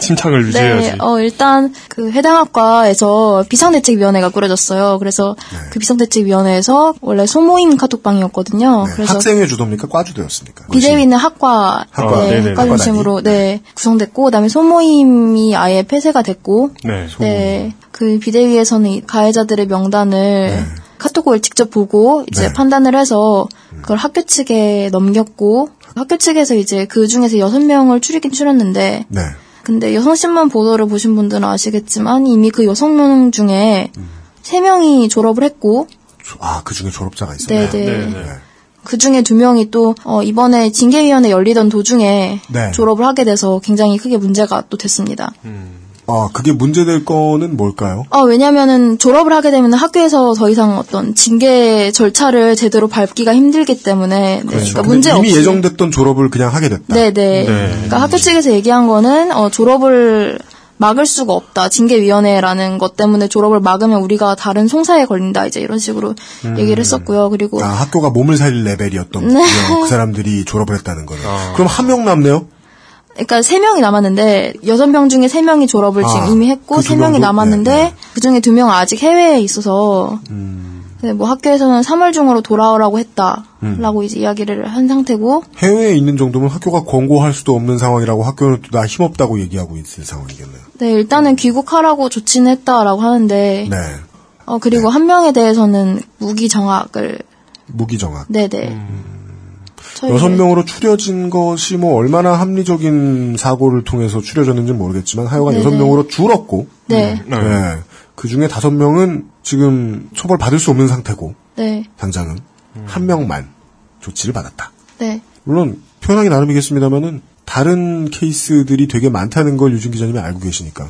침착을 유지해야지. 네, 어, 일단 그 해당 학과에서 비상대책위원회가 꾸려졌어요. 그래서 네. 그 비상대책위원회에서 원래 소모임 카톡방이었거든요. 네, 그래서 학생회 주도입니까? 과 주도였습니까? 비대위는 학과, 학과, 네, 학과 중심으로 네, 구성됐고 그다음에 소모임이 아예 폐쇄가 됐고 네, 네, 그 비대위에서는 이 가해자들의 명단을 카톡을 직접 보고 이제 네. 판단을 해서 그걸 학교 측에 넘겼고 학교 측에서 이제 그 중에서 여섯 명을 추리긴 추렸는데 네. 근데 여성신문 보도를 보신 분들은 아시겠지만 이미 그 여섯 명 중에 세 명이 졸업을 했고 아, 그 중에 졸업자가 있었네요. 네네. 그 중에 두 명이 또 어, 이번에 징계위원회 열리던 도중에 네. 졸업을 하게 돼서 굉장히 크게 문제가 또 됐습니다. 아, 그게 문제될 거는 뭘까요? 어, 왜냐면은 졸업을 하게 되면 학교에서 더 이상 어떤 징계 절차를 제대로 밟기가 힘들기 때문에 네, 그러니까 그렇죠. 근데 문제 이미 없이 예정됐던 졸업을 그냥 하게 됐다. 네네. 그러니까 학교 측에서 얘기한 거는 어, 졸업을 막을 수가 없다. 징계위원회라는 것 때문에 졸업을 막으면 우리가 다른 송사에 걸린다. 이제 이런 식으로 음. 얘기를 했었고요. 그리고 아, 학교가 몸을 살릴 레벨이었던 네. 그 사람들이 졸업을 했다는 거는. 그럼 한 명 남네요? 그러니까 세 명이 남았는데 여섯 명 중에 세 명이 졸업을 아, 지금 이미 했고 세 명이 명도? 남았는데 네, 그 중에 두 명은 아직 해외에 있어서 음. 네, 뭐 학교에서는 3월 중으로 돌아오라고 했다라고 이제 이야기를 한 상태고 해외에 있는 정도면 학교가 권고할 수도 없는 상황이라고 학교는 또 나 힘없다고 얘기하고 있을 상황이겠네요. 네 일단은 귀국하라고 조치는 했다라고 하는데 네. 어 그리고 한 명에 대해서는 무기 정학을 무기 정학. 네네 저희가- 여섯 명으로 추려진 것이 뭐 얼마나 합리적인 사고를 통해서 추려졌는지는 모르겠지만 하여간. 여섯 명으로 줄었고 네. 네. 그 중에 다섯 명은 지금 처벌 받을 수 없는 상태고 네 당장은 한 명만 조치를 받았다. 네. 물론 표현하기 나름이겠습니다만은 다른 케이스들이 되게 많다는 걸 유진 기자님이 알고 계시니까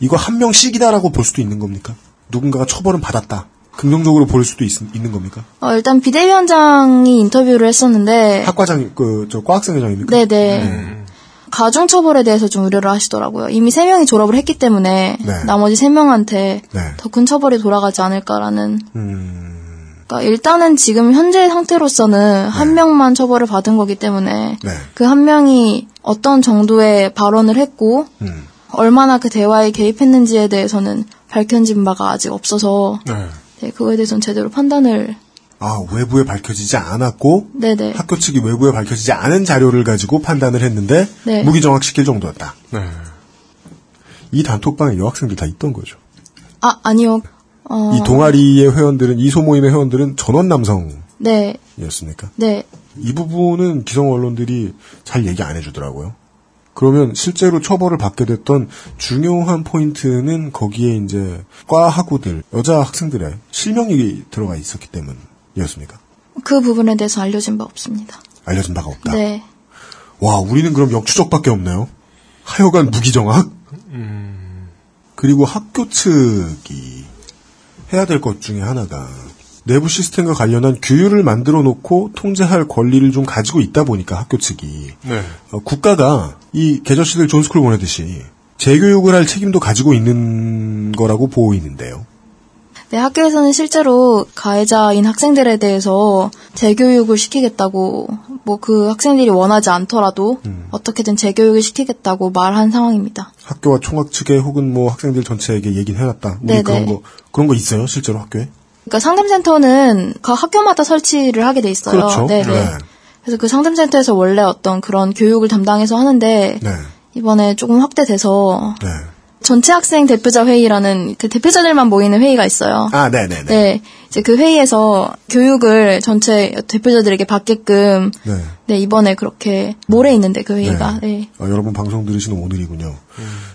이거 한 명씩이다라고 볼 수도 있는 겁니까? 누군가가 처벌은 받았다. 긍정적으로 볼 수도 있, 는 겁니까? 어, 일단 비대위원장이 인터뷰를 했었는데 학과장 그 저 과학생 회장입니까? 네네. 가중처벌에 대해서 좀 우려를 하시더라고요. 이미 세 명이 졸업을 했기 때문에 네. 나머지 세 명한테 네. 더큰 처벌이 돌아가지 않을까라는. 음. 그러니까 일단은 지금 현재 상태로서는 한 명만 처벌을 받은 거기 때문에 네. 그한 명이 어떤 정도의 발언을 했고 음. 얼마나 그 대화에 개입했는지에 대해서는 밝혀진 바가 아직 없어서 네, 그거에 대해서는 제대로 판단을 아 외부에 밝혀지지 않았고 네네 학교 측이 외부에 밝혀지지 않은 자료를 가지고 판단을 했는데 네. 무기정학 시킬 정도였다. 네. 이 단톡방에 여학생들 다 있던 거죠. 아 아니요 어, 이 동아리의 회원들은 이 소모임의 회원들은 전원 남성이었습니까? 네 네. 이 부분은 기성 언론들이 잘 얘기 안 해주더라고요. 그러면 실제로 처벌을 받게 됐던 중요한 포인트는 거기에 이제 과 학우들 여자 학생들의 실명이 들어가 있었기 때문이었습니까? 그 부분에 대해서 알려진 바 없습니다. 알려진 바가 없다. 네. 와, 우리는 그럼 역추적밖에 없네요. 하여간 무기정학. 그리고 학교 측이 해야 될 것 중에 하나가 내부 시스템과 관련한 규율을 만들어 놓고 통제할 권리를 좀 가지고 있다 보니까 학교 측이 네. 어, 국가가 이 개저씨들 존스쿨 보내듯이 재교육을 할 책임도 가지고 있는 거라고 보이는데요. 네, 학교에서는 실제로 가해자인 학생들에 대해서 재교육을 시키겠다고, 뭐 그 학생들이 원하지 않더라도 어떻게든 재교육을 시키겠다고 말한 상황입니다. 학교와 총학 측에 혹은 뭐 학생들 전체에게 얘기는 해놨다. 우리 네네. 그런 거 그런 거 있어요 실제로 학교에? 그러니까 상담센터는 각 학교마다 설치를 하게 돼 있어요. 그렇죠. 네네. 네. 그래서 그 상담센터에서 원래 어떤 그런 교육을 담당해서 하는데 네. 이번에 조금 확대돼서 네. 전체 학생 대표자 회의라는 그 대표자들만 모이는 회의가 있어요. 아, 네 네네. 네, 이제 그 회의에서 교육을 전체 대표자들에게 받게끔 네. 네 이번에 그렇게 모레 있는데 그 회의가 네. 아, 여러분 방송 들으시는 오늘이군요.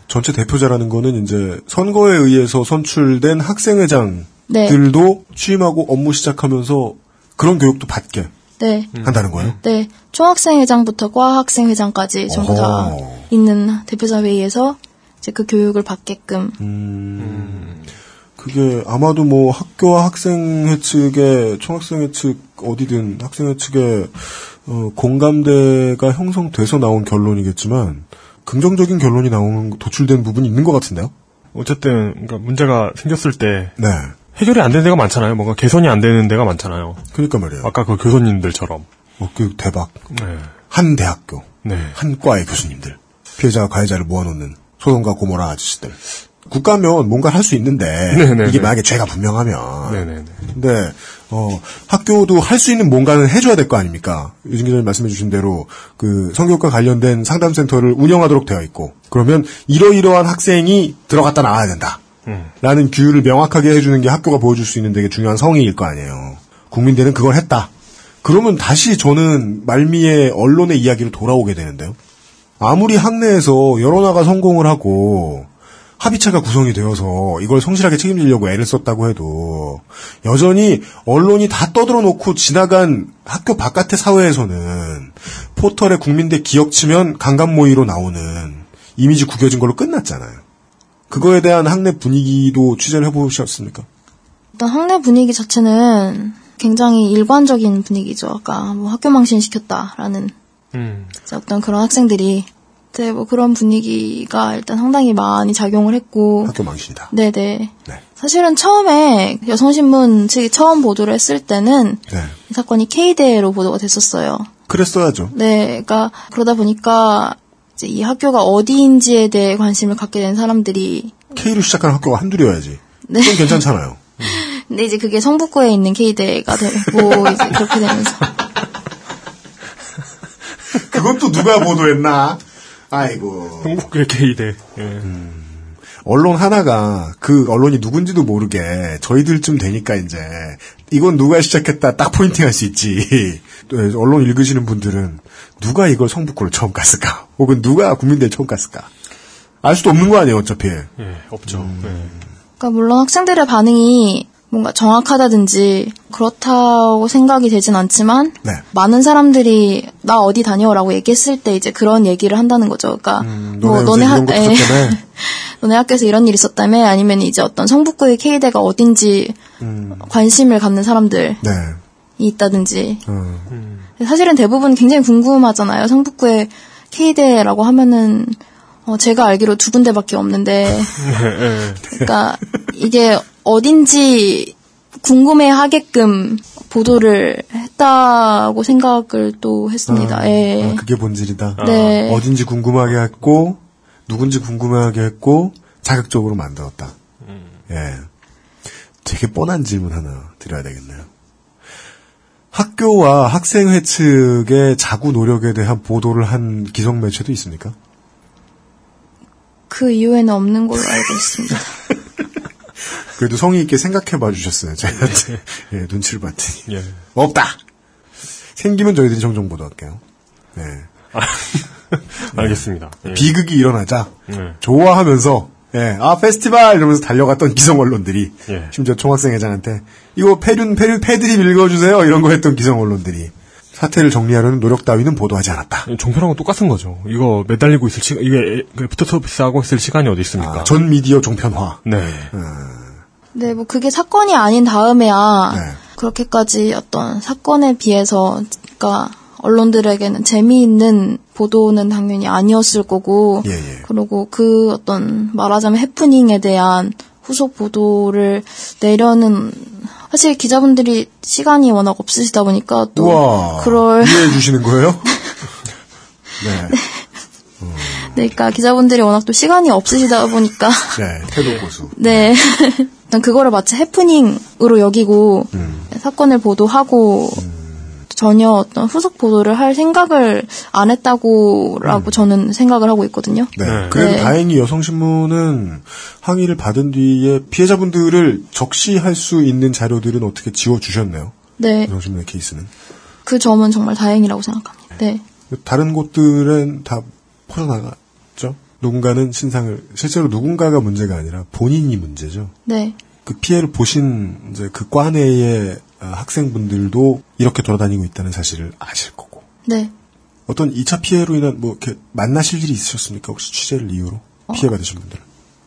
전체 대표자라는 거는 이제 선거에 의해서 선출된 학생회장 들도 취임하고 업무 시작하면서 그런 교육도 받게 네. 한다는 거예요. 네, 총학생 회장부터 과학생 회장까지 전부 다. 있는 대표자 회의에서 이제 그 교육을 받게끔 그게 아마도 뭐 학교와 학생회 측에 총학생회 측 어디든 학생회 측에 어, 공감대가 형성돼서 나온 결론이겠지만 긍정적인 결론이 나온 도출된 부분이 있는 것 같은데요. 어쨌든 그러니까 문제가 생겼을 때 네. 해결이 안 되는 데가 많잖아요. 뭔가 개선이 안 되는 데가 많잖아요. 그러니까 말이에요. 아까 그 교수님들처럼. 어, 그 대박. 네. 한 대학교, 네. 한 과의 교수님들, 피해자와 가해자를 모아놓는 소동과 고모라 아저씨들. 국가면 뭔가 할 수 있는데 네네네. 이게 만약에 죄가 분명하면 네네네. 근데 어 학교도 할 수 있는 뭔가는 해줘야 될 거 아닙니까? 유진 기자님 말씀해주신 대로 그 성교육과 관련된 상담센터를 운영하도록 되어 있고 그러면 이러이러한 학생이 들어갔다 나와야 된다. 음. 라는 규율을 명확하게 해주는 게 학교가 보여줄 수 있는 되게 중요한 성의일 거 아니에요. 국민들은 그걸 했다. 그러면 다시 저는 말미에 언론의 이야기로 돌아오게 되는데요. 아무리 학내에서 여론화가 성공을 하고 합의체가 구성이 되어서 이걸 성실하게 책임지려고 애를 썼다고 해도 여전히 언론이 다 떠들어 놓고 지나간 학교 바깥의 사회에서는 포털에 국민대 기억 치면 강간모의로 나오는 이미지 구겨진 걸로 끝났잖아요. 그거에 대한 학내 분위기도 취재를 해보셨습니까? 일단 학내 분위기 자체는 굉장히 일관적인 분위기죠. 아까 뭐 학교 망신 시켰다라는 음. 어떤 그런 학생들이 네, 뭐 그런 분위기가 일단 상당히 많이 작용을 했고 학교 망신이다. 네네. 사실은 처음에 여성신문 측이 처음 보도를 했을 때는 네. 이 사건이 K대로 보도가 됐었어요. 그랬어야죠. 네, 그러니까 그러다 보니까 이제 이 학교가 어디인지에 대해 관심을 갖게 된 사람들이 K로 시작하는 학교가 한둘이어야지. 네. 그건 괜찮잖아요. 근데 이제 그게 성북구에 있는 K대가 되고 이제 그렇게 되면서 그것도 누가 보도했나? 아이고. 한국의 K대. 예. 언론 하나가 그 언론이 누군지도 모르게 저희들쯤 되니까 이제 이건 누가 시작했다 딱 포인팅할 수 있지. 또 언론 읽으시는 분들은 누가 이걸 성북구를 처음 갔을까? 혹은 누가 국민대 처음 갔을까? 알 수도 없는 거 아니에요, 어차피. 예, 없죠. 예. 그러니까 물론 학생들의 반응이 뭔가 정확하다든지 그렇다고 생각이 되진 않지만 네. 많은 사람들이 나 어디 다녀라고 얘기했을 때 이제 그런 얘기를 한다는 거죠. 그러니까 뭐 너네 학거 예. 너네 학교에서 이런 일 있었다며 아니면 이제 어떤 성북구의 K대가 어딘지 관심을 갖는 사람들이 네. 있다든지 음. 사실은 대부분 굉장히 궁금하잖아요. 성북구의 K대라고 하면은 어, 제가 알기로 두 군데밖에 없는데 그러니까 이게 어딘지 궁금해 하게끔 보도를 했다고 생각을 또 했습니다. 아, 예. 아, 그게 본질이다. 네. 어딘지 궁금하게 했고 누군지 궁금하게 했고 자극적으로 만들었다. 예. 되게 뻔한 질문 하나 드려야 되겠네요. 학교와 학생회 측의 자구 노력에 대한 보도를 한 기성 매체도 있습니까? 그 이후에는 없는 걸로 알고 있습니다. 그래도 성의 있게 생각해 봐 주셨어요. 저희한테. 예, 눈치를 봤더니. 예. 없다! 생기면 저희들이 정정 보도 할게요. 네. 알겠습니다. 예. 비극이 일어나자 예. 좋아하면서 예, 아 페스티벌 이러면서 달려갔던 기성 언론들이 예. 심지어 총학생 회장한테 이거 패륜 패륜 패드립 읽어주세요 이런 거 했던 기성 언론들이 사태를 정리하려는 노력 따위는 보도하지 않았다. 종편하고 똑같은 거죠. 이거 매달리고 있을 시간, 이게 부터 서비스하고 있을 시간이 어디 있습니까? 아, 전 미디어 종편화. 네. 네, 뭐 그게 사건이 아닌 다음에야 네. 그렇게까지 어떤 사건에 비해서 그러니까 언론들에게는 재미있는 보도는 당연히 아니었을 거고 예, 예. 그리고 그 어떤 말하자면 해프닝에 대한 후속 보도를 내려는 사실 기자분들이 시간이 워낙 없으시다 보니까 또 우와. 그럴 이해해 주시는 거예요? 네. 네, 그러니까 기자분들이 워낙 또 시간이 없으시다 보니까 네. 태도 고수. 네. 일단 그거를 마치 해프닝으로 여기고 사건을 보도하고 전혀 어떤 후속 보도를 할 생각을 안 했다고라고 저는 생각을 하고 있거든요. 네. 그래도 네. 다행히 여성신문은 항의를 받은 뒤에 피해자분들을 적시할 수 있는 자료들은 어떻게 지워주셨네요. 네. 여성신문의 케이스는. 그 점은 정말 다행이라고 생각합니다. 네. 다른 곳들은 다 퍼져나갔죠. 누군가는 신상을 실제로 누군가가 문제가 아니라 본인이 문제죠. 네. 그 피해를 보신 이제 그 과내의 아, 학생분들도 이렇게 돌아다니고 있다는 사실을 아실 거고. 네. 어떤 2차 피해로 인한 뭐 이렇게 만나실 일이 있으셨습니까? 혹시 취재를 이유로 피해 받으신 분들?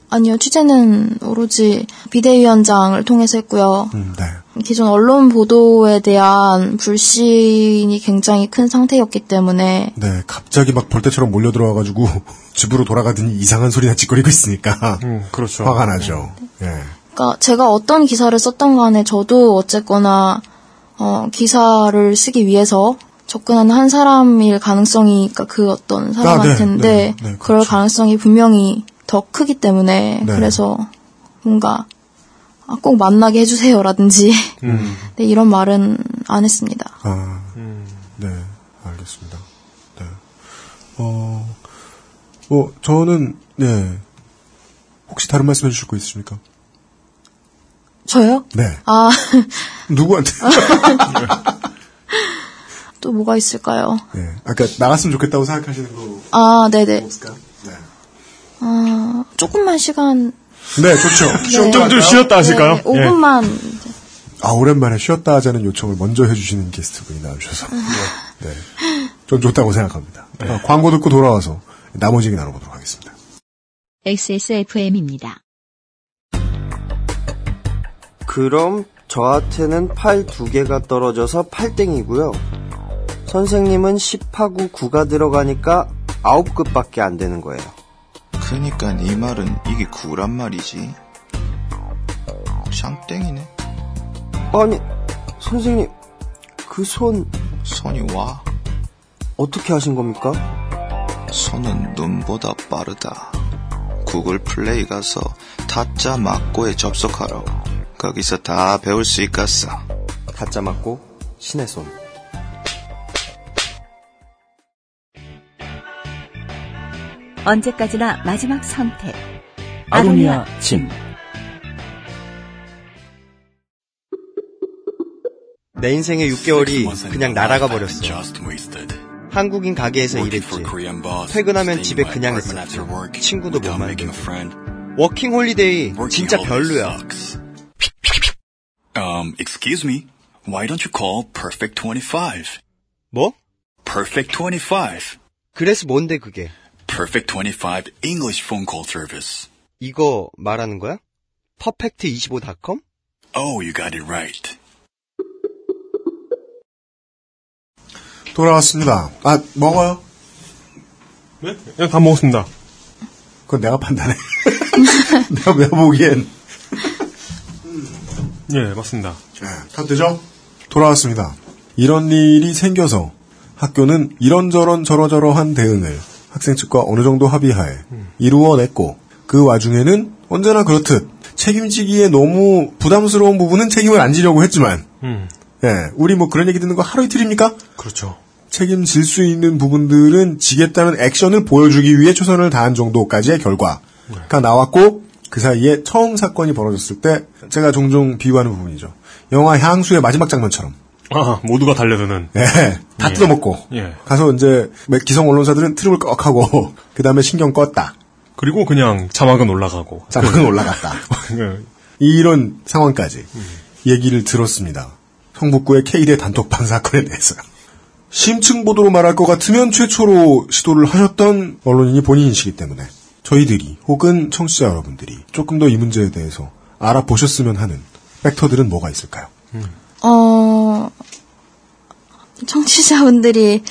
아니요, 취재는 오로지 비대위원장을 통해서 했고요. 음, 네. 기존 언론 보도에 대한 불신이 굉장히 큰 상태였기 때문에 네, 갑자기 막 벌떼처럼 몰려 들어와 가지고 집으로 돌아가더니 이상한 소리나 짓거리고 있으니까 그렇죠. 화가 나죠. 예. 그러니까 제가 어떤 기사를 썼던 간에 저도 어쨌거나 어, 기사를 쓰기 위해서 접근하는 한 사람일 가능성이 그러니까 그 어떤 사람한테는 네, 네, 네, 그럴 가능성이 분명히 더 크기 때문에 네. 그래서 뭔가 아, 꼭 만나게 해주세요라든지 음. 네, 이런 말은 안 했습니다. 아, 네, 알겠습니다. 네. 어, 뭐, 저는, 네. 혹시 다른 말씀 해 주실 거 있으십니까? 저요? 네. 아, 누구한테? 또 뭐가 있을까요? 네. 아까 나갔으면 좋겠다고 생각하시는 거 아, 네네. 없을까요? 네. 아, 조금만 시간. 네, 좋죠. 네. 좀, 좀 쉬었다 하실까요? 네, 5분만. 아, 오랜만에 쉬었다 하자는 요청을 먼저 해주시는 게스트분이 나오셔서. 네. 좀 좋다고 생각합니다. 아, 광고 듣고 돌아와서 나머지 얘기 나눠보도록 하겠습니다. XSFM입니다. 그럼 저한테는 팔 두 개가 떨어져서 8땡이고요. 선생님은 10하고 9가 들어가니까 9급밖에 안 되는 거예요. 그니까 네 말은 이게 구란 말이지. 샹땡이네. 아니, 선생님, 그 손 손이 와. 어떻게 하신 겁니까? 손은 눈보다 빠르다. 구글 플레이 가서 타짜 맞고에 접속하라고. 거기서 다 배울 수 있겠어. 타짜 맞고 신의 손. 언제까지나 마지막 선택. 아로니아 진. 내 인생의 6개월이 그냥 날아가 버렸어. 한국인 가게에서 일했지. 퇴근하면 집에 그냥 있었지. 친구도 못 만들고. 워킹 홀리데이 진짜 별로야. Um, excuse me. Why don't you call Perfect 25? 뭐? Perfect 25. 그래서 뭔데 그게? Perfect 25 English phone call service. 이거 말하는 거야? 퍼펙트25.com? Oh, you got it right. 돌아왔습니다. 아, 먹어요? 네? 그냥 다 먹었습니다. 그건 내가 판단해. 내가, 내가 보기엔. 예, 맞습니다. 다 되죠? 돌아왔습니다. 이런 일이 생겨서 학교는 이런저런 저러저러한 대응을 학생 측과 어느 정도 합의하에 이루어냈고 그 와중에는 언제나 그렇듯 책임지기에 너무 부담스러운 부분은 책임을 안 지려고 했지만 음. 예, 우리 뭐 그런 얘기 듣는 거 하루 이틀입니까? 그렇죠. 책임질 수 있는 부분들은 지겠다는 액션을 보여주기 위해 최선을 다한 정도까지의 결과가 나왔고 그 사이에 처음 사건이 벌어졌을 때 제가 종종 비유하는 부분이죠. 영화 향수의 마지막 장면처럼 아, 모두가 달려드는. 예, 다 예. 뜯어먹고 예. 가서 이제 기성 언론사들은 트림을 꺽 하고 그 다음에 신경 껐다. 그리고 그냥 자막은 올라가고. 자막은 올라갔다. 그, 이런 상황까지 얘기를 들었습니다. 성북구의 K대 단톡방 사건에 대해서요. 심층 보도로 말할 것 같으면 최초로 시도를 하셨던 언론인이 본인이시기 때문에 저희들이 혹은 청취자 여러분들이 조금 더 이 문제에 대해서 알아보셨으면 하는 팩터들은 뭐가 있을까요? 어, 청취자분들이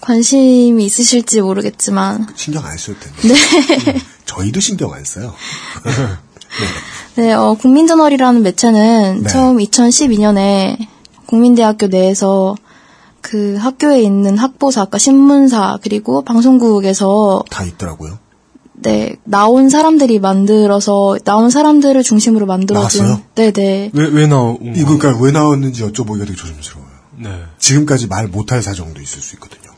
관심이 있으실지 모르겠지만, 신경 안 쓸 텐데. 네. 저희도 신경 안 써요. 네, 어, 국민저널이라는 매체는 네. 처음 2012년에 국민대학교 내에서 그 학교에 있는 학보사, 아까 신문사, 그리고 방송국에서 다 있더라고요. 네, 나온 사람들이 만들어서, 나온 사람들을 중심으로 만들어진. 나왔어요? 네네. 왜, 왜 나온 이거 그러니까 왜 나왔는지 여쭤보기가 되게 조심스러워요. 네. 지금까지 말 못할 사정도 있을 수 있거든요.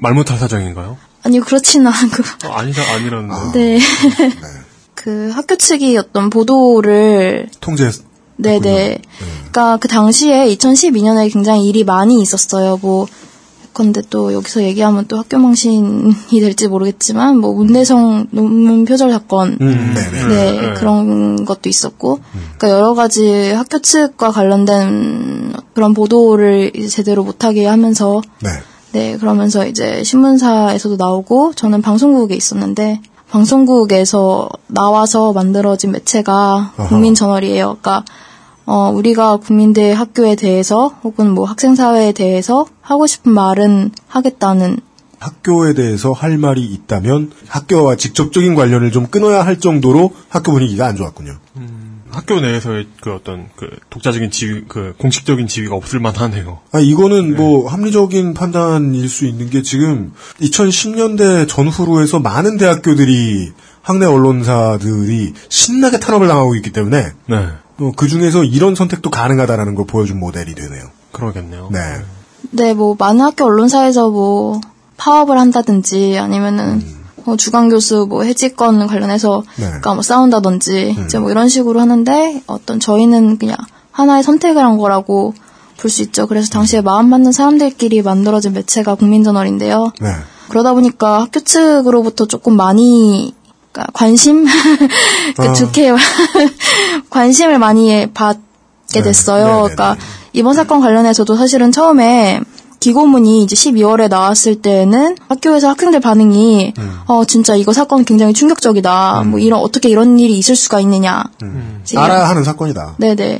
말 못할 사정인가요? 아니, 그렇지는 않고. 어, 아니라, 아니라는데. 네. 그 학교 측이 어떤 보도를 통제 네네. 그러니까 그 당시에 2012년에 굉장히 일이 많이 있었어요. 뭐 근데 또 여기서 얘기하면 또 학교 망신이 될지 모르겠지만 뭐 문대성 논문 표절 사건 음, 네네. 네, 네. 그런 것도 있었고 그러니까 여러 가지 학교 측과 관련된 그런 보도를 제대로 못하게 하면서 네. 네, 그러면서 이제 신문사에서도 나오고 저는 방송국에 있었는데 방송국에서 나와서 만들어진 매체가. 국민저널이에요. 그러니까 어, 우리가 국민대 학교에 대해서 혹은 뭐 학생사회에 대해서 하고 싶은 말은 하겠다는 학교에 대해서 할 말이 있다면 학교와 직접적인 관련을 좀 끊어야 할 정도로 학교 분위기가 안 좋았군요. 학교 내에서의 그 어떤 그 독자적인 지위, 그 공식적인 지위가 없을 만하네요. 아, 이거는 뭐 합리적인 판단일 수 있는 게 지금 2010년대 전후로 해서 많은 대학교들이 학내 언론사들이 신나게 탄압을 당하고 있기 때문에 네. 어, 그 중에서 이런 선택도 가능하다라는 걸 보여준 모델이 되네요. 그러겠네요. 네. 네, 뭐 많은 학교 언론사에서 뭐 파업을 한다든지 아니면은 뭐 주간 교수 뭐 해지권 관련해서 네. 그러니까 뭐 싸운다든지 이제 뭐 이런 식으로 하는데 어떤 저희는 그냥 하나의 선택을 한 거라고 볼 수 있죠. 그래서 당시에 마음 맞는 사람들끼리 만들어진 매체가 국민저널인데요. 네. 그러다 보니까 학교 측으로부터 조금 많이 그러니까 관심 그 아. 좋게 관심을 많이 받게 됐어요. 그러니까 이번 사건 관련해서도 사실은 처음에 기고문이 이제 12월에 나왔을 때는 학교에서 학생들 반응이 어 진짜 이거 사건 굉장히 충격적이다. 뭐 이런 어떻게 이런 일이 있을 수가 있느냐. 이제 알아야 이런- 하는 사건이다. 네네.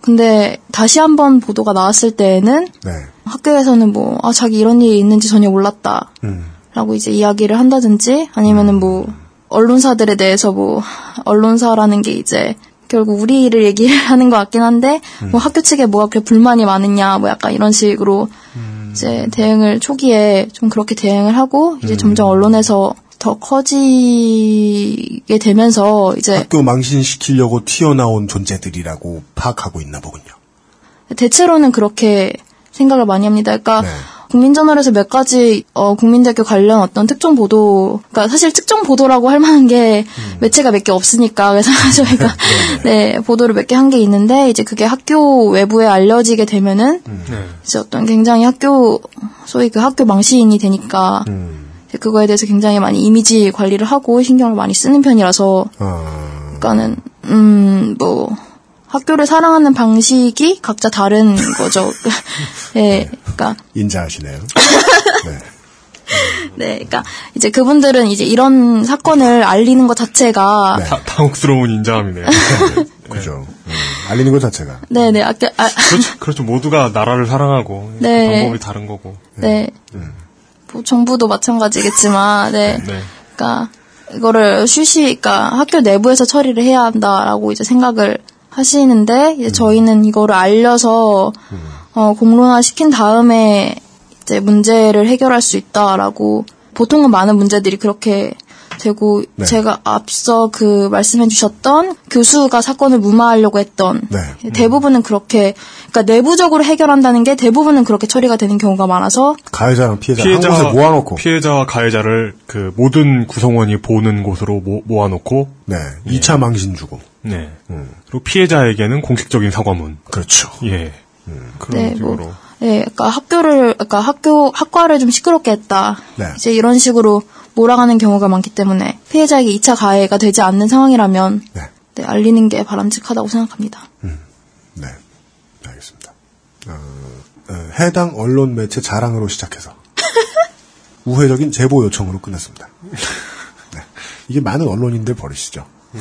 근데 다시 한번 보도가 나왔을 때는 네. 학교에서는 뭐, 아, 자기 이런 일이 있는지 전혀 몰랐다. 음. 라고 이제 이야기를 한다든지, 아니면은 뭐, 언론사들에 대해서 뭐, 언론사라는 게 이제, 결국 우리를 얘기를 하는 것 같긴 한데, 뭐 학교 측에 뭐가 그렇게 불만이 많으냐, 뭐 약간 이런 식으로, 이제 대응을 초기에 좀 그렇게 대응을 하고, 이제 점점 언론에서 더 커지게 되면서, 이제, 학교 망신시키려고 튀어나온 존재들이라고 파악하고 있나 보군요. 대체로는 그렇게 생각을 많이 합니다. 그러니까 네. 국민저널에서 몇 가지 어, 국민대교 관련 어떤 특정 보도, 그러니까 사실 특정 보도라고 할 만한 게 음. 매체가 몇 개 없으니까 그래서 저희가 네 보도를 몇 개 한 게 있는데 이제 그게 학교 외부에 알려지게 되면은 음. 네. 이제 어떤 굉장히 학교 소위 그 학교 망신이 되니까 음. 이제 그거에 대해서 굉장히 많이 이미지 관리를 하고 신경을 많이 쓰는 편이라서 아. 그러니까는 음뭐 학교를 사랑하는 방식이 각자 다른 거죠. 예, 그러니까 인자하시네요. 네, 그러니까 이제 그분들은 이제 이런 사건을 알리는 것 자체가 네. 다- 당혹스러운 인자함이네요. 그죠. 음, 알리는 것 자체가. 네, 네, 아까 아, 그렇죠, 그렇죠. 모두가 나라를 사랑하고 네. 방법이 다른 거고. 네, 뭐 정부도 마찬가지겠지만, 네, 네. 그러니까 이거를 쉬쉬, 그러니까 학교 내부에서 처리를 해야 한다라고 이제 생각을 하시는데 이제 저희는 이거를 알려서 어, 공론화 시킨 다음에 이제 문제를 해결할 수 있다라고 보통은 많은 문제들이 그렇게 되고 네. 제가 앞서 그 말씀해 주셨던 교수가 사건을 무마하려고 했던 네. 대부분은 그렇게 그러니까 내부적으로 해결한다는 게 대부분은 그렇게 처리가 되는 경우가 많아서 가해자랑 피해자, 한 곳에 모아놓고. 피해자와 가해자를 그 모든 구성원이 보는 곳으로 모, 모아놓고 네. 2차 망신 주고. 네. 그리고 피해자에게는 공식적인 사과문. 그렇죠. 예. 그런 네, 뭐, 식으로. 예, 그러니까 학교를, 그러니까 학교, 학과를 좀 시끄럽게 했다. 네. 이제 이런 식으로 몰아가는 경우가 많기 때문에 피해자에게 2차 가해가 되지 않는 상황이라면 네. 네, 알리는 게 바람직하다고 생각합니다. 네. 알겠습니다. 어, 어, 해당 언론 매체 자랑으로 시작해서 우회적인 제보 요청으로 끝났습니다. 네. 이게 많은 언론인들 버리시죠. 네.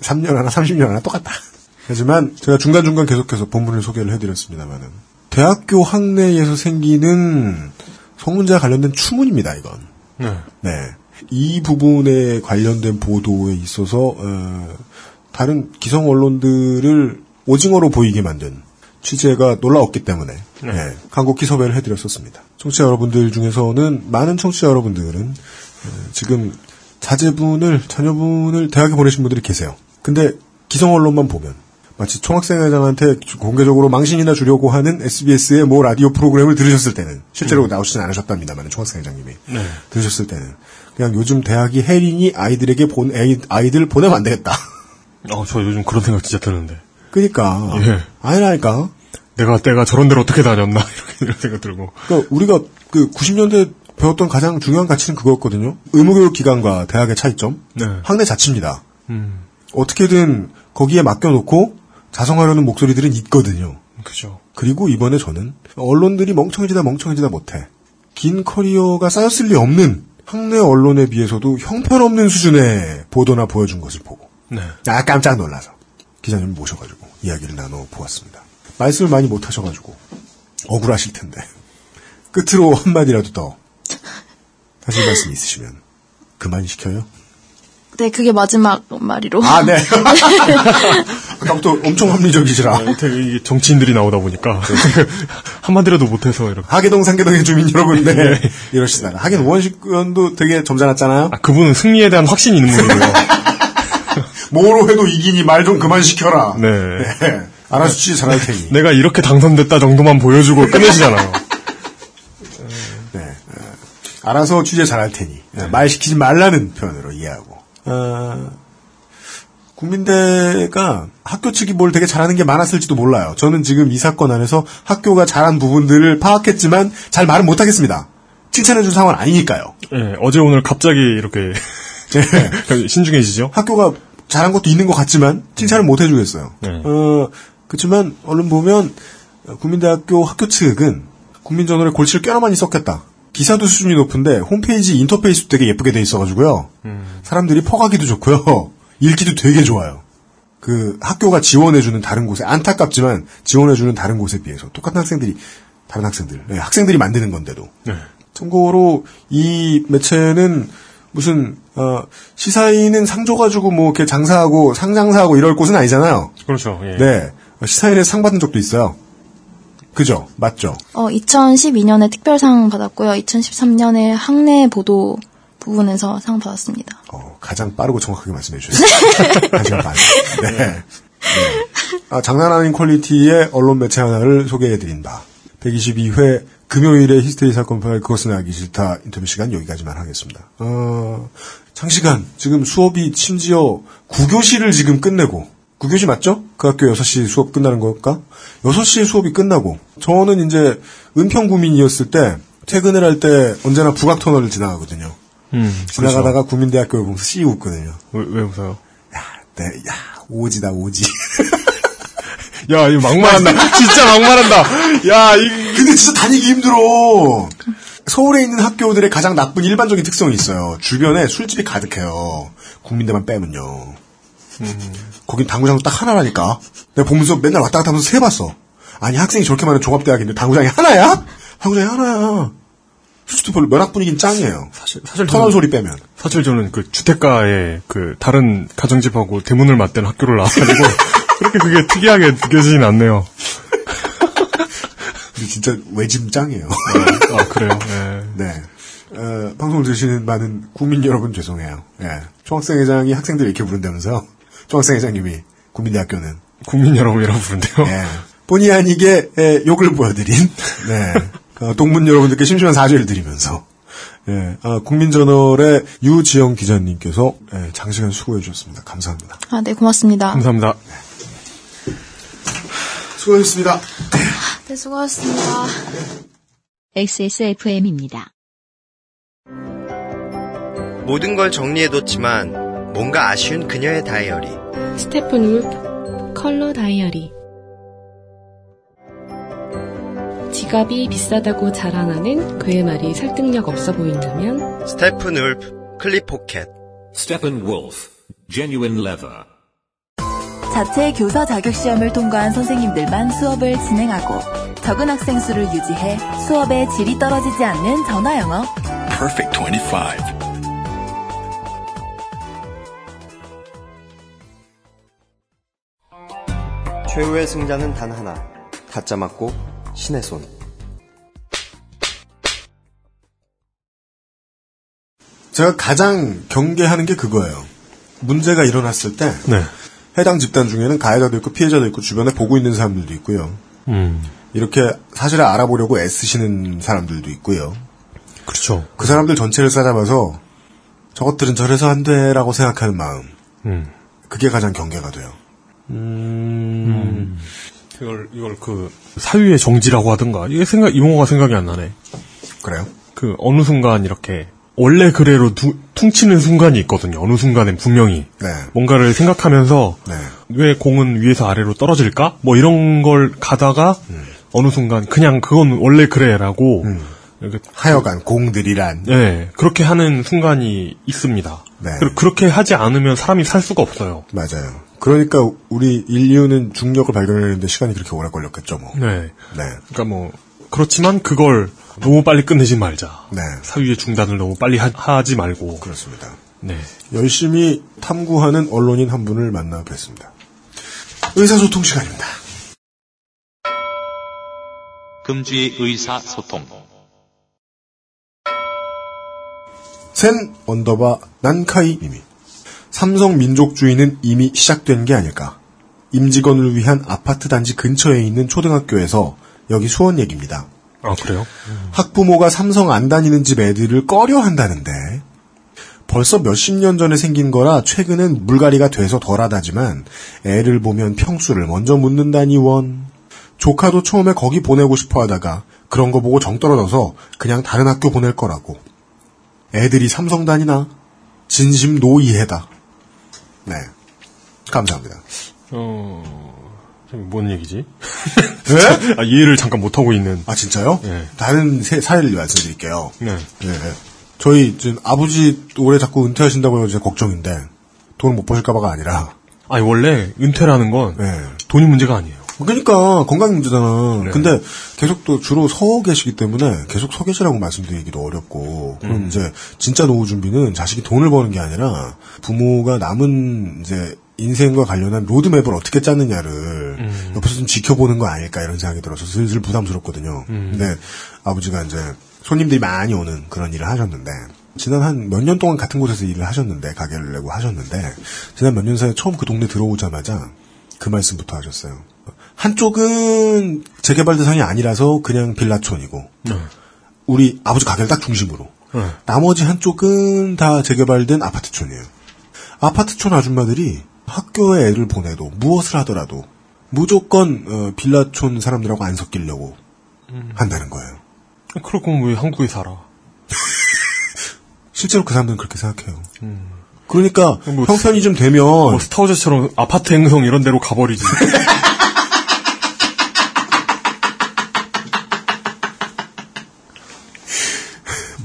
3년 하나 30년 하나 똑같다. 하지만 제가 중간중간 계속해서 본문을 소개를 해드렸습니다만은 대학교 학내에서 생기는 성문제와 관련된 추문입니다. 이건. 네. 네. 이 부분에 관련된 보도에 있어서 어, 다른 기성 언론들을 오징어로 보이게 만든 취재가 놀라웠기 때문에 네. 간곡히 섭외를 해드렸었습니다. 청취자 여러분들 중에서는 많은 청취자 여러분들은 어, 지금 자제분을 자녀분을 대학에 보내신 분들이 계세요. 근데 기성 언론만 보면 마치 총학생회장한테 공개적으로 망신이나 주려고 하는 SBS의 모 라디오 프로그램을 들으셨을 때는 실제로 나오시진 않으셨답니다만 총학생회장님이 네. 들으셨을 때는 그냥 요즘 대학이 혜린이 아이들에게 본 아이, 아이들 보내면 안 되겠다. 어, 저 요즘 그런 생각 진짜 드는데. 그러니까 예. 아니라니까. 내가, 내가 저런 데를 어떻게 다녔나, 이렇게 이런 생각 들고. 그러니까 우리가 그 90년대 배웠던 가장 중요한 가치는 그거였거든요. 의무교육 기관과 대학의 차이점. 네. 학내 자치입니다. 음, 어떻게든 거기에 맡겨놓고 자성하려는 목소리들은 있거든요. 그죠. 그리고 이번에 저는 언론들이 멍청해지다 멍청해지다 못해 긴 커리어가 쌓였을 리 없는 학내 언론에 비해서도 형편없는 수준의 보도나 보여준 것을 보고 네. 아 깜짝 놀라서 기자님 모셔가지고 이야기를 나눠 보았습니다. 말씀을 많이 못 하셔가지고 억울하실 텐데 끝으로 한마디라도 더 하실 말씀 있으시면 그만 시켜요. 네, 그게 마지막 말이로. 아, 네. 아까부터 엄청 합리적이시라. 네, 되게 정치인들이 나오다 보니까 한마디라도 못해서 이렇게. 하계동 상계동의 주민 여러분, 네. 이러시다가. 하긴 우원식 의원도 되게 점잖았잖아요. 아, 그분은 승리에 대한 확신이 있는 분이고요. 뭐로 해도 이기니 말 좀 그만 시켜라. 네. 네. 알아서 취재 잘할 테니. 내가 이렇게 당선됐다 정도만 보여주고 끝내시잖아요. 네. 어, 알아서 취재 잘할 테니. 네, 말 시키지 말라는 표현으로 이해하고. 어, 국민대가 학교 측이 뭘 되게 잘하는 게 많았을지도 몰라요. 저는 지금 이 사건 안에서 학교가 잘한 부분들을 파악했지만 잘 말은 못하겠습니다. 칭찬해준 상황은 아니니까요. 네, 어제 오늘 갑자기 이렇게 신중해지죠. 학교가 잘한 것도 있는 것 같지만 칭찬을 못 해주겠어요. 네. 어, 그렇지만 얼른 보면 국민대학교 학교 측은 국민전월에 골치를 꽤나 많이 썼겠다. 기사도 수준이 높은데 홈페이지 인터페이스도 되게 예쁘게 돼 있어가지고요. 사람들이 퍼가기도 좋고요. 읽기도 되게 좋아요. 그 학교가 지원해주는 다른 곳에 안타깝지만 지원해주는 다른 곳에 비해서 똑같은 학생들이 다른 학생들 네, 학생들이 만드는 건데도 네. 참고로 이 매체는 무슨 어, 시사인은 상 줘가지고 뭐 이렇게 장사하고 상장사하고 이럴 곳은 아니잖아요. 그렇죠. 예. 네 시사인에 상 받은 적도 있어요. 그죠? 맞죠? 어, 2012년에 특별상 받았고요. 2013년에 학내 보도 부분에서 상 받았습니다. 어, 가장 빠르고 정확하게 말씀해 주셨어요. 한 시간 반. 네. 네. 아, 장난 아닌 퀄리티의 언론 매체 하나를 소개해 드린 바. 122회 금요일의 히스테리 사건 파일 그것은 알기 싫다 인터뷰 시간 여기까지만 하겠습니다. 어, 장시간 지금 수업이 심지어 9교시를 지금 끝내고 9교시 맞죠? 그 학교 6시 수업 끝나는 걸까? 6시에 수업이 끝나고 저는 이제 은평구민이었을 때 퇴근을 할 때 언제나 북악터널을 지나가거든요. 음, 지나가다가 국민대학교 보면서 씨 웃거든요. 왜, 왜 웃어요? 네, 야, 오지다, 오지. 야, 이거 막말한다. 진짜 막말한다. 야, 이 근데 진짜 다니기 힘들어. 서울에 있는 학교들의 가장 나쁜 일반적인 특성이 있어요. 주변에 술집이 가득해요. 국민대만 빼면요. 음. 거긴 당구장도 딱 하나라니까. 내가 보면서 맨날 왔다 갔다 하면서 세봤어. 아니 학생이 저렇게 많은 종합대학인데 당구장이 하나야? 당구장이 하나야. 솔직히 별로 면학 분위기는 짱이에요. 사실, 사실 터널 소리 빼면. 사실 저는 그 주택가에 그 다른 가정집하고 대문을 맞대는 학교를 나와가지고 그렇게 그게 특이하게 느껴지진 않네요. 근데 진짜 외짐 짱이에요. 아, 그래요? 네. 네. 어, 방송을 들으시는 많은 국민 여러분 죄송해요. 예. 총학생회장이 학생들 이렇게 부른다면서요. 총학생 회장님이 국민대학교는. 국민 여러분이라고 부른대요. 예. 본의 아니게 예, 욕을 보여드린 네. 어, 동문 여러분들께 심심한 사죄를 드리면서 예, 아, 국민저널의 유지영 기자님께서 예, 장시간 수고해 주셨습니다. 감사합니다. 아, 네, 고맙습니다. 감사합니다. 수고하셨습니다. 네, 수고하셨습니다. XSFM입니다. 모든 걸 정리해뒀지만 뭔가 아쉬운 그녀의 다이어리. 스테픈 울프 컬러 다이어리 지갑이 비싸다고 자랑하는 그의 말이 설득력 없어 보인다면 Steppenwolf clip pocket. Steppenwolf, genuine leather. 자체 교사 자격 시험을 통과한 선생님들만 수업을 진행하고 적은 학생 수를 유지해 수업의 질이 떨어지지 않는 전화 영어. Perfect 25. 최후의 승자는 단 하나. 가짜 맞고 신의 손. 제가 가장 경계하는 게 그거예요. 문제가 일어났을 때 네. 해당 집단 중에는 가해자도 있고 피해자도 있고 주변에 보고 있는 사람들도 있고요. 음. 이렇게 사실을 알아보려고 애쓰시는 사람들도 있고요. 그렇죠. 그 사람들 전체를 싸잡아서 저것들은 저래서 안 돼라고 생각하는 마음. 음. 그게 가장 경계가 돼요. 음. 이걸, 이걸 그, 사유의 정지라고 하든가, 이게 생각, 이 용어가 생각이 안 나네. 그래요? 그, 어느 순간 이렇게, 원래 그래로 두- 퉁치는 순간이 있거든요. 어느 순간엔 분명히. 네. 뭔가를 생각하면서, 네. 왜 공은 위에서 아래로 떨어질까? 뭐 이런 걸 가다가, 어느 순간, 그냥 그건 원래 그래라고, 이렇게 하여간 공들이란. 네, 그렇게 하는 순간이 있습니다. 네. 그리고 그렇게 하지 않으면 사람이 살 수가 없어요. 맞아요. 그러니까 우리 인류는 중력을 발견하는데 시간이 그렇게 오래 걸렸겠죠, 뭐. 네. 네. 그러니까 뭐 그렇지만 그걸 너무 빨리 끝내지 말자. 네. 사유의 중단을 너무 빨리 하, 지 말고. 그렇습니다. 네. 열심히 탐구하는 언론인 한 분을 만나 뵀습니다. 의사소통 시간입니다. 금주의 의사소통. 센 언더바 난카이 님이 삼성 민족주의는 이미 시작된 게 아닐까. 임직원을 위한 아파트 단지 근처에 있는 초등학교에서 여기 수원 얘기입니다. 아 그래요? 학부모가 삼성 안 다니는 집 애들을 꺼려 한다는데 벌써 몇십 년 전에 생긴 거라 최근엔 물갈이가 돼서 덜하다지만 애를 보면 평수를 먼저 묻는다니 원. 조카도 처음에 거기 보내고 싶어 하다가 그런 거 보고 정 떨어져서 그냥 다른 학교 보낼 거라고. 애들이 삼성 다니나? 진심 노이해다. 네. 감사합니다. 어, 뭔 얘기지? 네? 아, 이해를 잠깐 못하고 있는. 아, 진짜요? 네. 다른 세- 사례를 말씀드릴게요. 네. 네. 저희 지금 아버지 올해 자꾸 은퇴하신다고 해서 제 걱정인데 돈을 못 버실까봐가 아니라. 아니 원래 은퇴라는 건 돈이 문제가 아니에요. 그러니까 건강 문제잖아. 네. 근데 계속 또 주로 서 계시기 때문에 계속 서 계시라고 말씀드리기도 어렵고 그럼 음. 이제 진짜 노후 준비는 자식이 돈을 버는 게 아니라 부모가 남은 이제 인생과 관련한 로드맵을 어떻게 짜느냐를 음. 옆에서 좀 지켜보는 거 아닐까 이런 생각이 들어서 슬슬 부담스럽거든요. 음. 근데 아버지가 이제 손님들이 많이 오는 그런 일을 하셨는데 지난 한 몇 년 동안 같은 곳에서 일을 하셨는데 가게를 내고 하셨는데 지난 몇 년 사이에 처음 그 동네 들어오자마자 그 말씀부터 하셨어요. 한쪽은 재개발 대상이 아니라서 그냥 빌라촌이고 우리 아버지 가게를 딱 중심으로 네. 나머지 한쪽은 다 재개발된 아파트촌이에요. 아파트촌 아줌마들이 학교에 애를 보내도 무엇을 하더라도 무조건 어, 빌라촌 사람들하고 안 섞이려고 한다는 거예요. 그럴 거면 왜 한국에 살아? 실제로 그 사람들은 그렇게 생각해요. 그러니까 형편이 좀 되면 뭐 스타워즈처럼 아파트 행성 이런 데로 가버리지.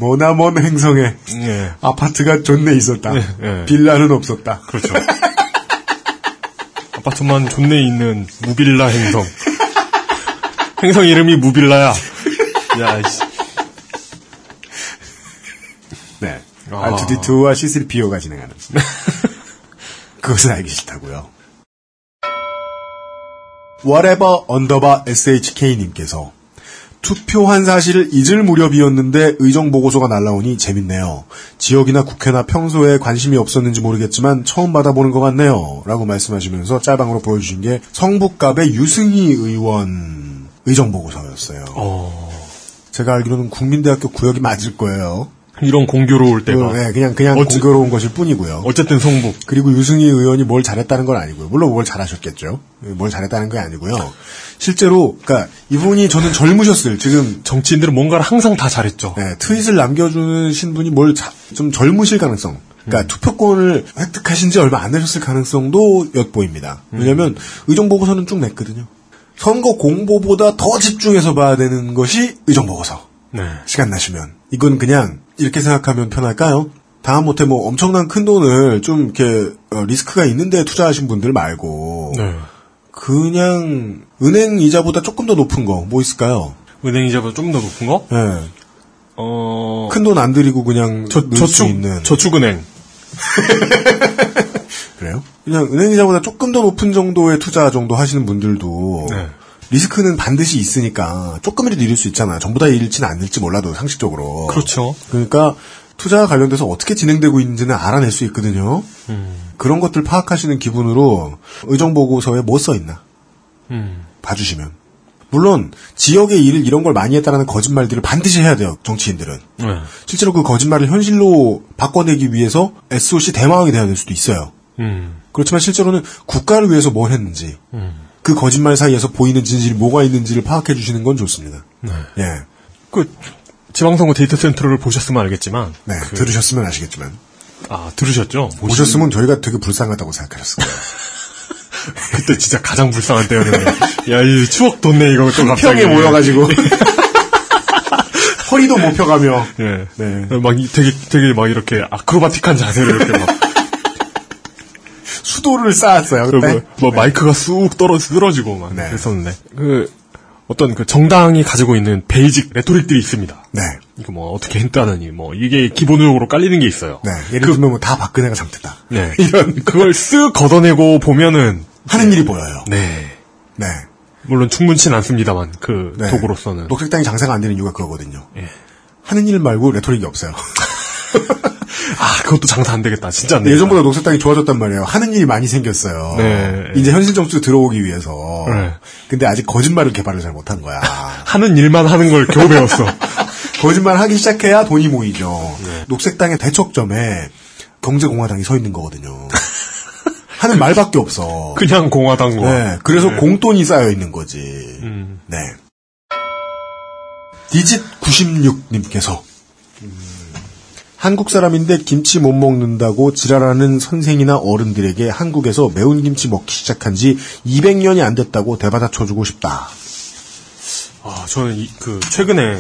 머나먼 행성에 예. 아파트가 존내 있었다. 예, 예. 빌라는 없었다. 그렇죠. 아파트만 존내 있는 무빌라 행성. 행성 이름이 무빌라야. 야, 씨. 네. 아. R2D2와 C3PO가 진행하는. 그것은 알기 싫다고요. whatever 언더바 SHK님께서 투표한 사실을 잊을 무렵이었는데 의정 보고서가 날라오니 재밌네요. 지역이나 국회나 평소에 관심이 없었는지 모르겠지만 처음 받아보는 것 같네요. 라고 말씀하시면서 짤방으로 보여주신 게 성북갑의 유승희 의원 의정 보고서였어요. 제가 알기로는 국민대학교 구역이 맞을 거예요. 이런 공교로울 때가. 네, 그냥 그냥 어째- 공교로운 것일 뿐이고요. 어쨌든 성북. 그리고 유승희 의원이 뭘 잘했다는 건 아니고요. 물론 뭘 잘하셨겠죠. 뭘 잘했다는 게 아니고요. 실제로 그러니까 이분이 저는 젊으셨을 지금 정치인들은 뭔가를 항상 다 잘했죠. 네, 트윗을 남겨주는 신분이 뭘 좀 젊으실 가능성. 그러니까 투표권을 획득하신 지 얼마 안 되셨을 가능성도 엿보입니다. 왜냐하면 의정 보고서는 쭉 냈거든요. 선거 공보보다 더 집중해서 봐야 되는 것이 의정 보고서. 네. 시간 나시면 이건 그냥 이렇게 생각하면 편할까요? 다음못해 뭐 엄청난 큰 돈을 좀 이렇게 어, 리스크가 있는데 투자하신 분들 말고 네. 그냥 은행 이자보다 조금 더 높은 거 뭐 있을까요? 은행 이자보다 좀더 높은 거? 네. 어. 큰 돈 안 들이고 그냥 저, 저축, 있는 저축은행. 그래요? 그냥 은행 이자보다 조금 더 높은 정도의 투자 정도 하시는 분들도 네. 리스크는 반드시 있으니까 조금이라도 잃을 수 있잖아. 전부 다 잃지는 않을지 몰라도 상식적으로. 그렇죠. 그러니까 투자와 관련돼서 어떻게 진행되고 있는지는 알아낼 수 있거든요. 음. 그런 것들 파악하시는 기분으로 의정 보고서에 뭐 써 있나 음. 봐주시면. 물론 지역의 일을 이런 걸 많이 했다라는 거짓말들을 반드시 해야 돼요. 정치인들은. 네. 실제로 그 거짓말을 현실로 바꿔내기 위해서 SOC 대망하게 돼야 될 수도 있어요. 음. 그렇지만 실제로는 국가를 위해서 뭘 했는지 음. 그 거짓말 사이에서 보이는 진실이 뭐가 있는지를 파악해 주시는 건 좋습니다. 네. 예. 그, 지방선거 데이터 센터를 보셨으면 알겠지만. 네, 그- 들으셨으면 아시겠지만. 아, 들으셨죠? 보셨으면 저희가 되게 불쌍하다고 생각하셨을 거예요. 그때 진짜 가장 불쌍한 때였는데. 야, 이 추억 돋네, 이거 또 갑자기. 평에 모여가지고. 허리도 못 펴가며. 예. 네. 막 이- 되게, 되게 막 이렇게 아크로바틱한 자세로 이렇게 막. 수도를 쌓았어요. 그때. 뭐 마이크가 쑥 떨어, 쓰러지고 막 네. 그랬었는데. 그, 어떤 그 정당이 가지고 있는 basic rhetoric들이 있습니다. 네. 이거 뭐 어떻게 했다느니 뭐 이게 기본적으로 깔리는 게 있어요. 네. 예를 들면 뭐 다 박근혜가 잘못했다. 네. 이런 그걸 쓱 걷어내고 보면은 하는 일이 보여요. 네. 네. 물론 충분치는 않습니다만 그 네. 도구로서는 녹색당이 장사가 안 되는 이유가 그거거든요. 예. 하는 일 말고 rhetoric이 없어요. 아 그것도 장사 안 되겠다. 진짜 안 되겠다. 예전보다 녹색 땅이 좋아졌단 말이에요. 하는 일이 많이 생겼어요. 네. 이제 현실 정수 들어오기 위해서. 네. 근데 아직 거짓말을 개발을 잘 못한 거야. 하는 일만 하는 걸 겨우 배웠어. 거짓말 하기 시작해야 돈이 모이죠. 네. 녹색 땅의 대척점에 경제공화당이 서 있는 거거든요. 하는 말밖에 없어. 그냥 공화당과. 네. 그래서 네. 공돈이 쌓여 있는 거지. 음. 네. 디짓 96님께서 한국 사람인데 김치 못 먹는다고 지랄하는 선생이나 어른들에게 한국에서 매운 김치 먹기 시작한 지 200년이 안 됐다고 대받아 쳐주고 싶다. 아 저는 이, 그 최근에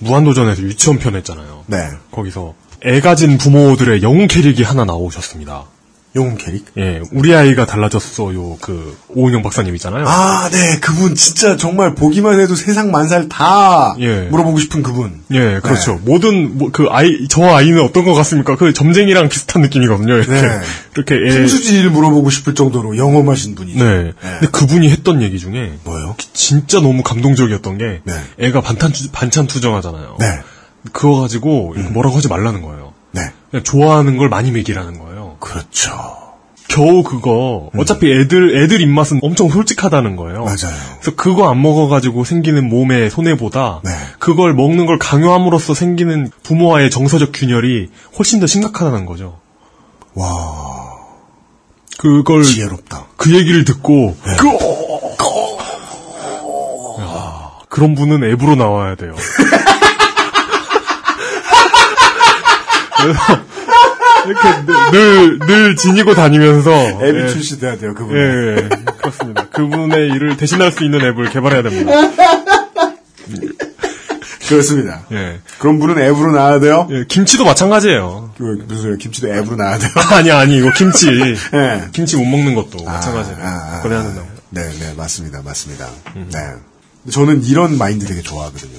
무한도전에서 유치원 편 했잖아요. 네. 거기서 애 가진 부모들의 영웅 캐릭이 하나 나오셨습니다. 영웅 캐릭? 예, 우리 아이가 달라졌어요. 그 오은영 박사님 있잖아요. 아, 네. 그분 진짜 정말 보기만 해도 세상 만살 다 예. 물어보고 싶은 그분. 예, 그렇죠. 네. 모든 뭐, 그 아이 저 아이는 어떤 것 같습니까? 그 점쟁이랑 비슷한 느낌이거든요. 이렇게 네. 이렇게 애. 풍수지리를 물어보고 싶을 정도로 영험하신 분이죠. 네. 근데 그분이 했던 얘기 중에 뭐요? 진짜 너무 감동적이었던 게 네. 애가 반찬 투- 반찬 투정하잖아요. 네. 그거 가지고 이렇게 뭐라고 하지 말라는 거예요. 네. 그냥 좋아하는 걸 많이 먹이라는 거예요. 그렇죠. 겨우 그거 어차피 애들 애들 입맛은 엄청 솔직하다는 거예요. 맞아요. 그래서 그거 안 먹어가지고 생기는 몸의 손해보다 네. 그걸 먹는 걸 강요함으로써 생기는 부모와의 정서적 균열이 훨씬 더 심각하다는 거죠. 와. 그걸 지혜롭다. 그 얘기를 듣고 네. 그 야, 그런 분은 앱으로 나와야 돼요. 이렇게 늘, 늘 지니고 다니면서 앱이 예. 출시돼야 돼요, 그분. 예, 예, 그렇습니다. 그분의 일을 대신할 수 있는 앱을 개발해야 됩니다. 그렇습니다. 예. 그런 분은 앱으로 나와야 돼요? 예, 김치도 마찬가지예요. 그, 무슨 김치도 앱으로 나와야 돼요? 아니 아니 이거 김치 예. 김치 못 먹는 것도 마찬가지예요. 아, 아, 그래야 음. 된다고. 네, 네, 맞습니다, 맞습니다. 네. 저는 이런 마인드 되게 좋아하거든요.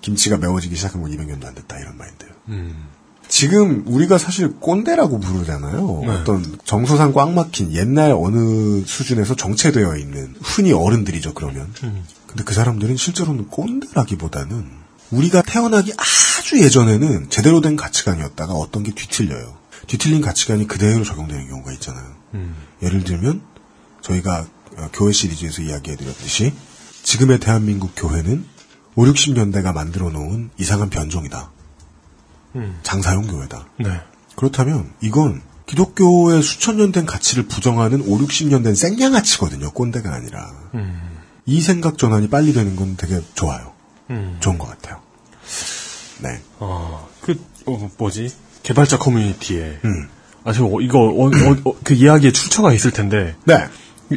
김치가 매워지기 시작한 건 200년도 안 됐다, 이런 마인드. 음. 지금 우리가 사실 꼰대라고 부르잖아요. 네. 어떤 정서상 꽉 막힌 옛날 어느 수준에서 정체되어 있는 흔히 어른들이죠, 그러면. 음. 근데 그 사람들은 실제로는 꼰대라기보다는 우리가 태어나기 아주 예전에는 제대로 된 가치관이었다가 어떤 게 뒤틀려요. 뒤틀린 가치관이 그대로 적용되는 경우가 있잖아요. 음. 예를 들면 저희가 어, 교회 시리즈에서 이야기해드렸듯이 지금의 대한민국 교회는 5, 60년대가 만들어 놓은 이상한 변종이다. 음. 장사용 교회다. 네. 그렇다면 이건 기독교의 수천 년 된 가치를 부정하는 5, 60년 된 생양아치거든요. 꼰대가 아니라. 음. 이 생각 전환이 빨리 되는 건 되게 좋아요. 음. 좋은 것 같아요. 네. 어, 그, 어, 뭐지? 개발자 커뮤니티에. 음. 아, 저, 어, 이거, 어, 어, 어, 그 이야기에 출처가 있을 텐데. 네.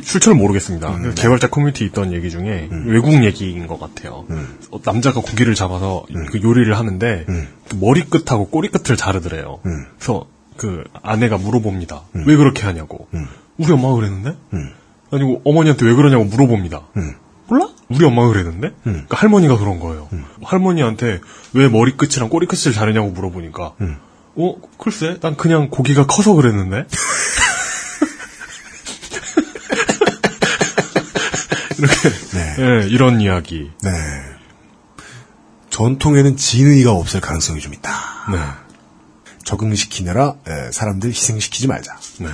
출처를 모르겠습니다. 음, 그 개발자 커뮤니티 있던 얘기 중에 외국 얘기인 것 같아요. 어, 남자가 고기를 잡아서 그 요리를 하는데 그 머리 끝하고 꼬리 끝을 자르더래요. 음. 그래서 그 아내가 물어봅니다. 왜 그렇게 하냐고. 우리 엄마가 그랬는데? 아니고 어머니한테 왜 그러냐고 물어봅니다. 몰라? 우리 엄마가 그랬는데? 그러니까 할머니가 그런 거예요. 할머니한테 왜 머리 끝이랑 꼬리 끝을 자르냐고 물어보니까 어? 글쎄, 난 그냥 고기가 커서 그랬는데? 이렇게, 예, 이런 이야기. 네. 전통에는 진의가 없을 가능성이 좀 있다. 네. 적응시키느라 에, 사람들 희생시키지 말자. 네.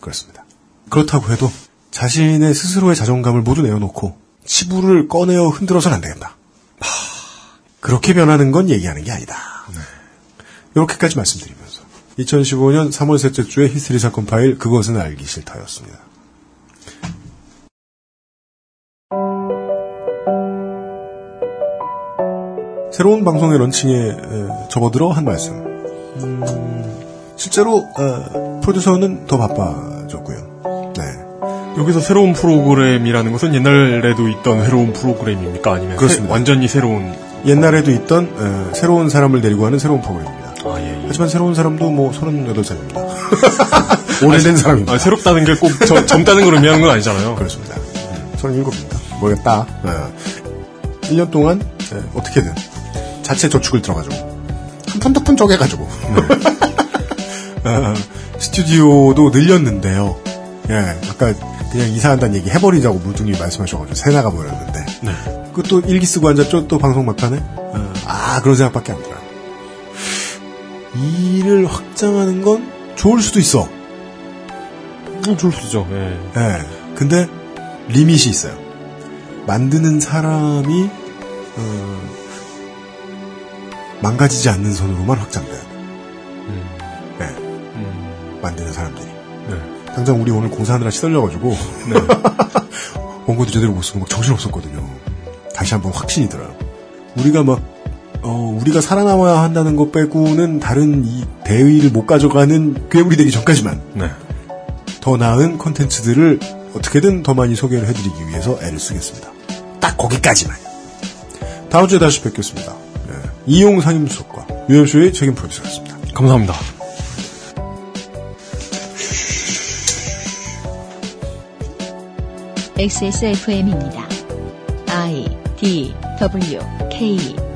그렇습니다. 그렇다고 해도 자신의 스스로의 자존감을 모두 내어놓고 치부를 꺼내어 흔들어서는 안 되겠다. 하, 그렇게 변하는 건 얘기하는 게 아니다. 이렇게까지 말씀드리면서 2015년 3월 셋째 주의 히스테리 사건 파일 그것은 알기 싫다였습니다. 새로운 방송의 런칭에 에, 접어들어 한 말씀. 음, 실제로 어, 프로듀서는 더 바빠졌고요. 네. 여기서 새로운 프로그램이라는 것은 옛날에도 있던 새로운 프로그램입니까? 아니면 그렇습니다. 새- 완전히 새로운 옛날에도 있던 에, 새로운 사람을 데리고 하는 새로운 프로그램입니다. 아, 예, 예. 하지만 새로운 사람도 뭐 38살입니다. 오래된 사람입니다. 아, 새롭다는 게 꼭 젊다는 걸 의미하는 건 아니잖아요. 그렇습니다. 37입니다. 모르겠다. 어, 1년 동안 에, 어떻게든 자체 저축을 들어가지고 한푼두푼 쪼개가지고 어, 스튜디오도 늘렸는데요. 예, 아까 그냥 이사한다는 얘기 해버리자고 물뚱님이 말씀하셔가지고 새 나가 버렸는데. 네. 그또 일기 쓰고 앉았죠? 또 방송 막판에? 아, 그런 생각밖에 안 들어요. 일을 확장하는 건 좋을 수도 있어. 음, 좋을 수도 있죠. 예. 예. 근데 리밋이 있어요. 만드는 사람이 어, 망가지지 않는 선으로만 확장돼야 돼. 네. 만드는 사람들이. 당장 우리 오늘 공사하느라 시달려가지고 원고도 제대로 못 쓰고 막 정신없었거든요. 다시 한번 확신이 들어요. 우리가 막 어, 우리가 살아남아야 한다는 것 빼고는 다른 이 대의를 못 가져가는 괴물이 되기 전까지만 네. 더 나은 컨텐츠들을 어떻게든 더 많이 소개를 해드리기 위해서 애를 쓰겠습니다. 딱 거기까지만. 다음 주에 다시 뵙겠습니다. 네. 이용 상임 수석과 유현수의 책임 프로듀서였습니다. 감사합니다. XSFM입니다. I D W K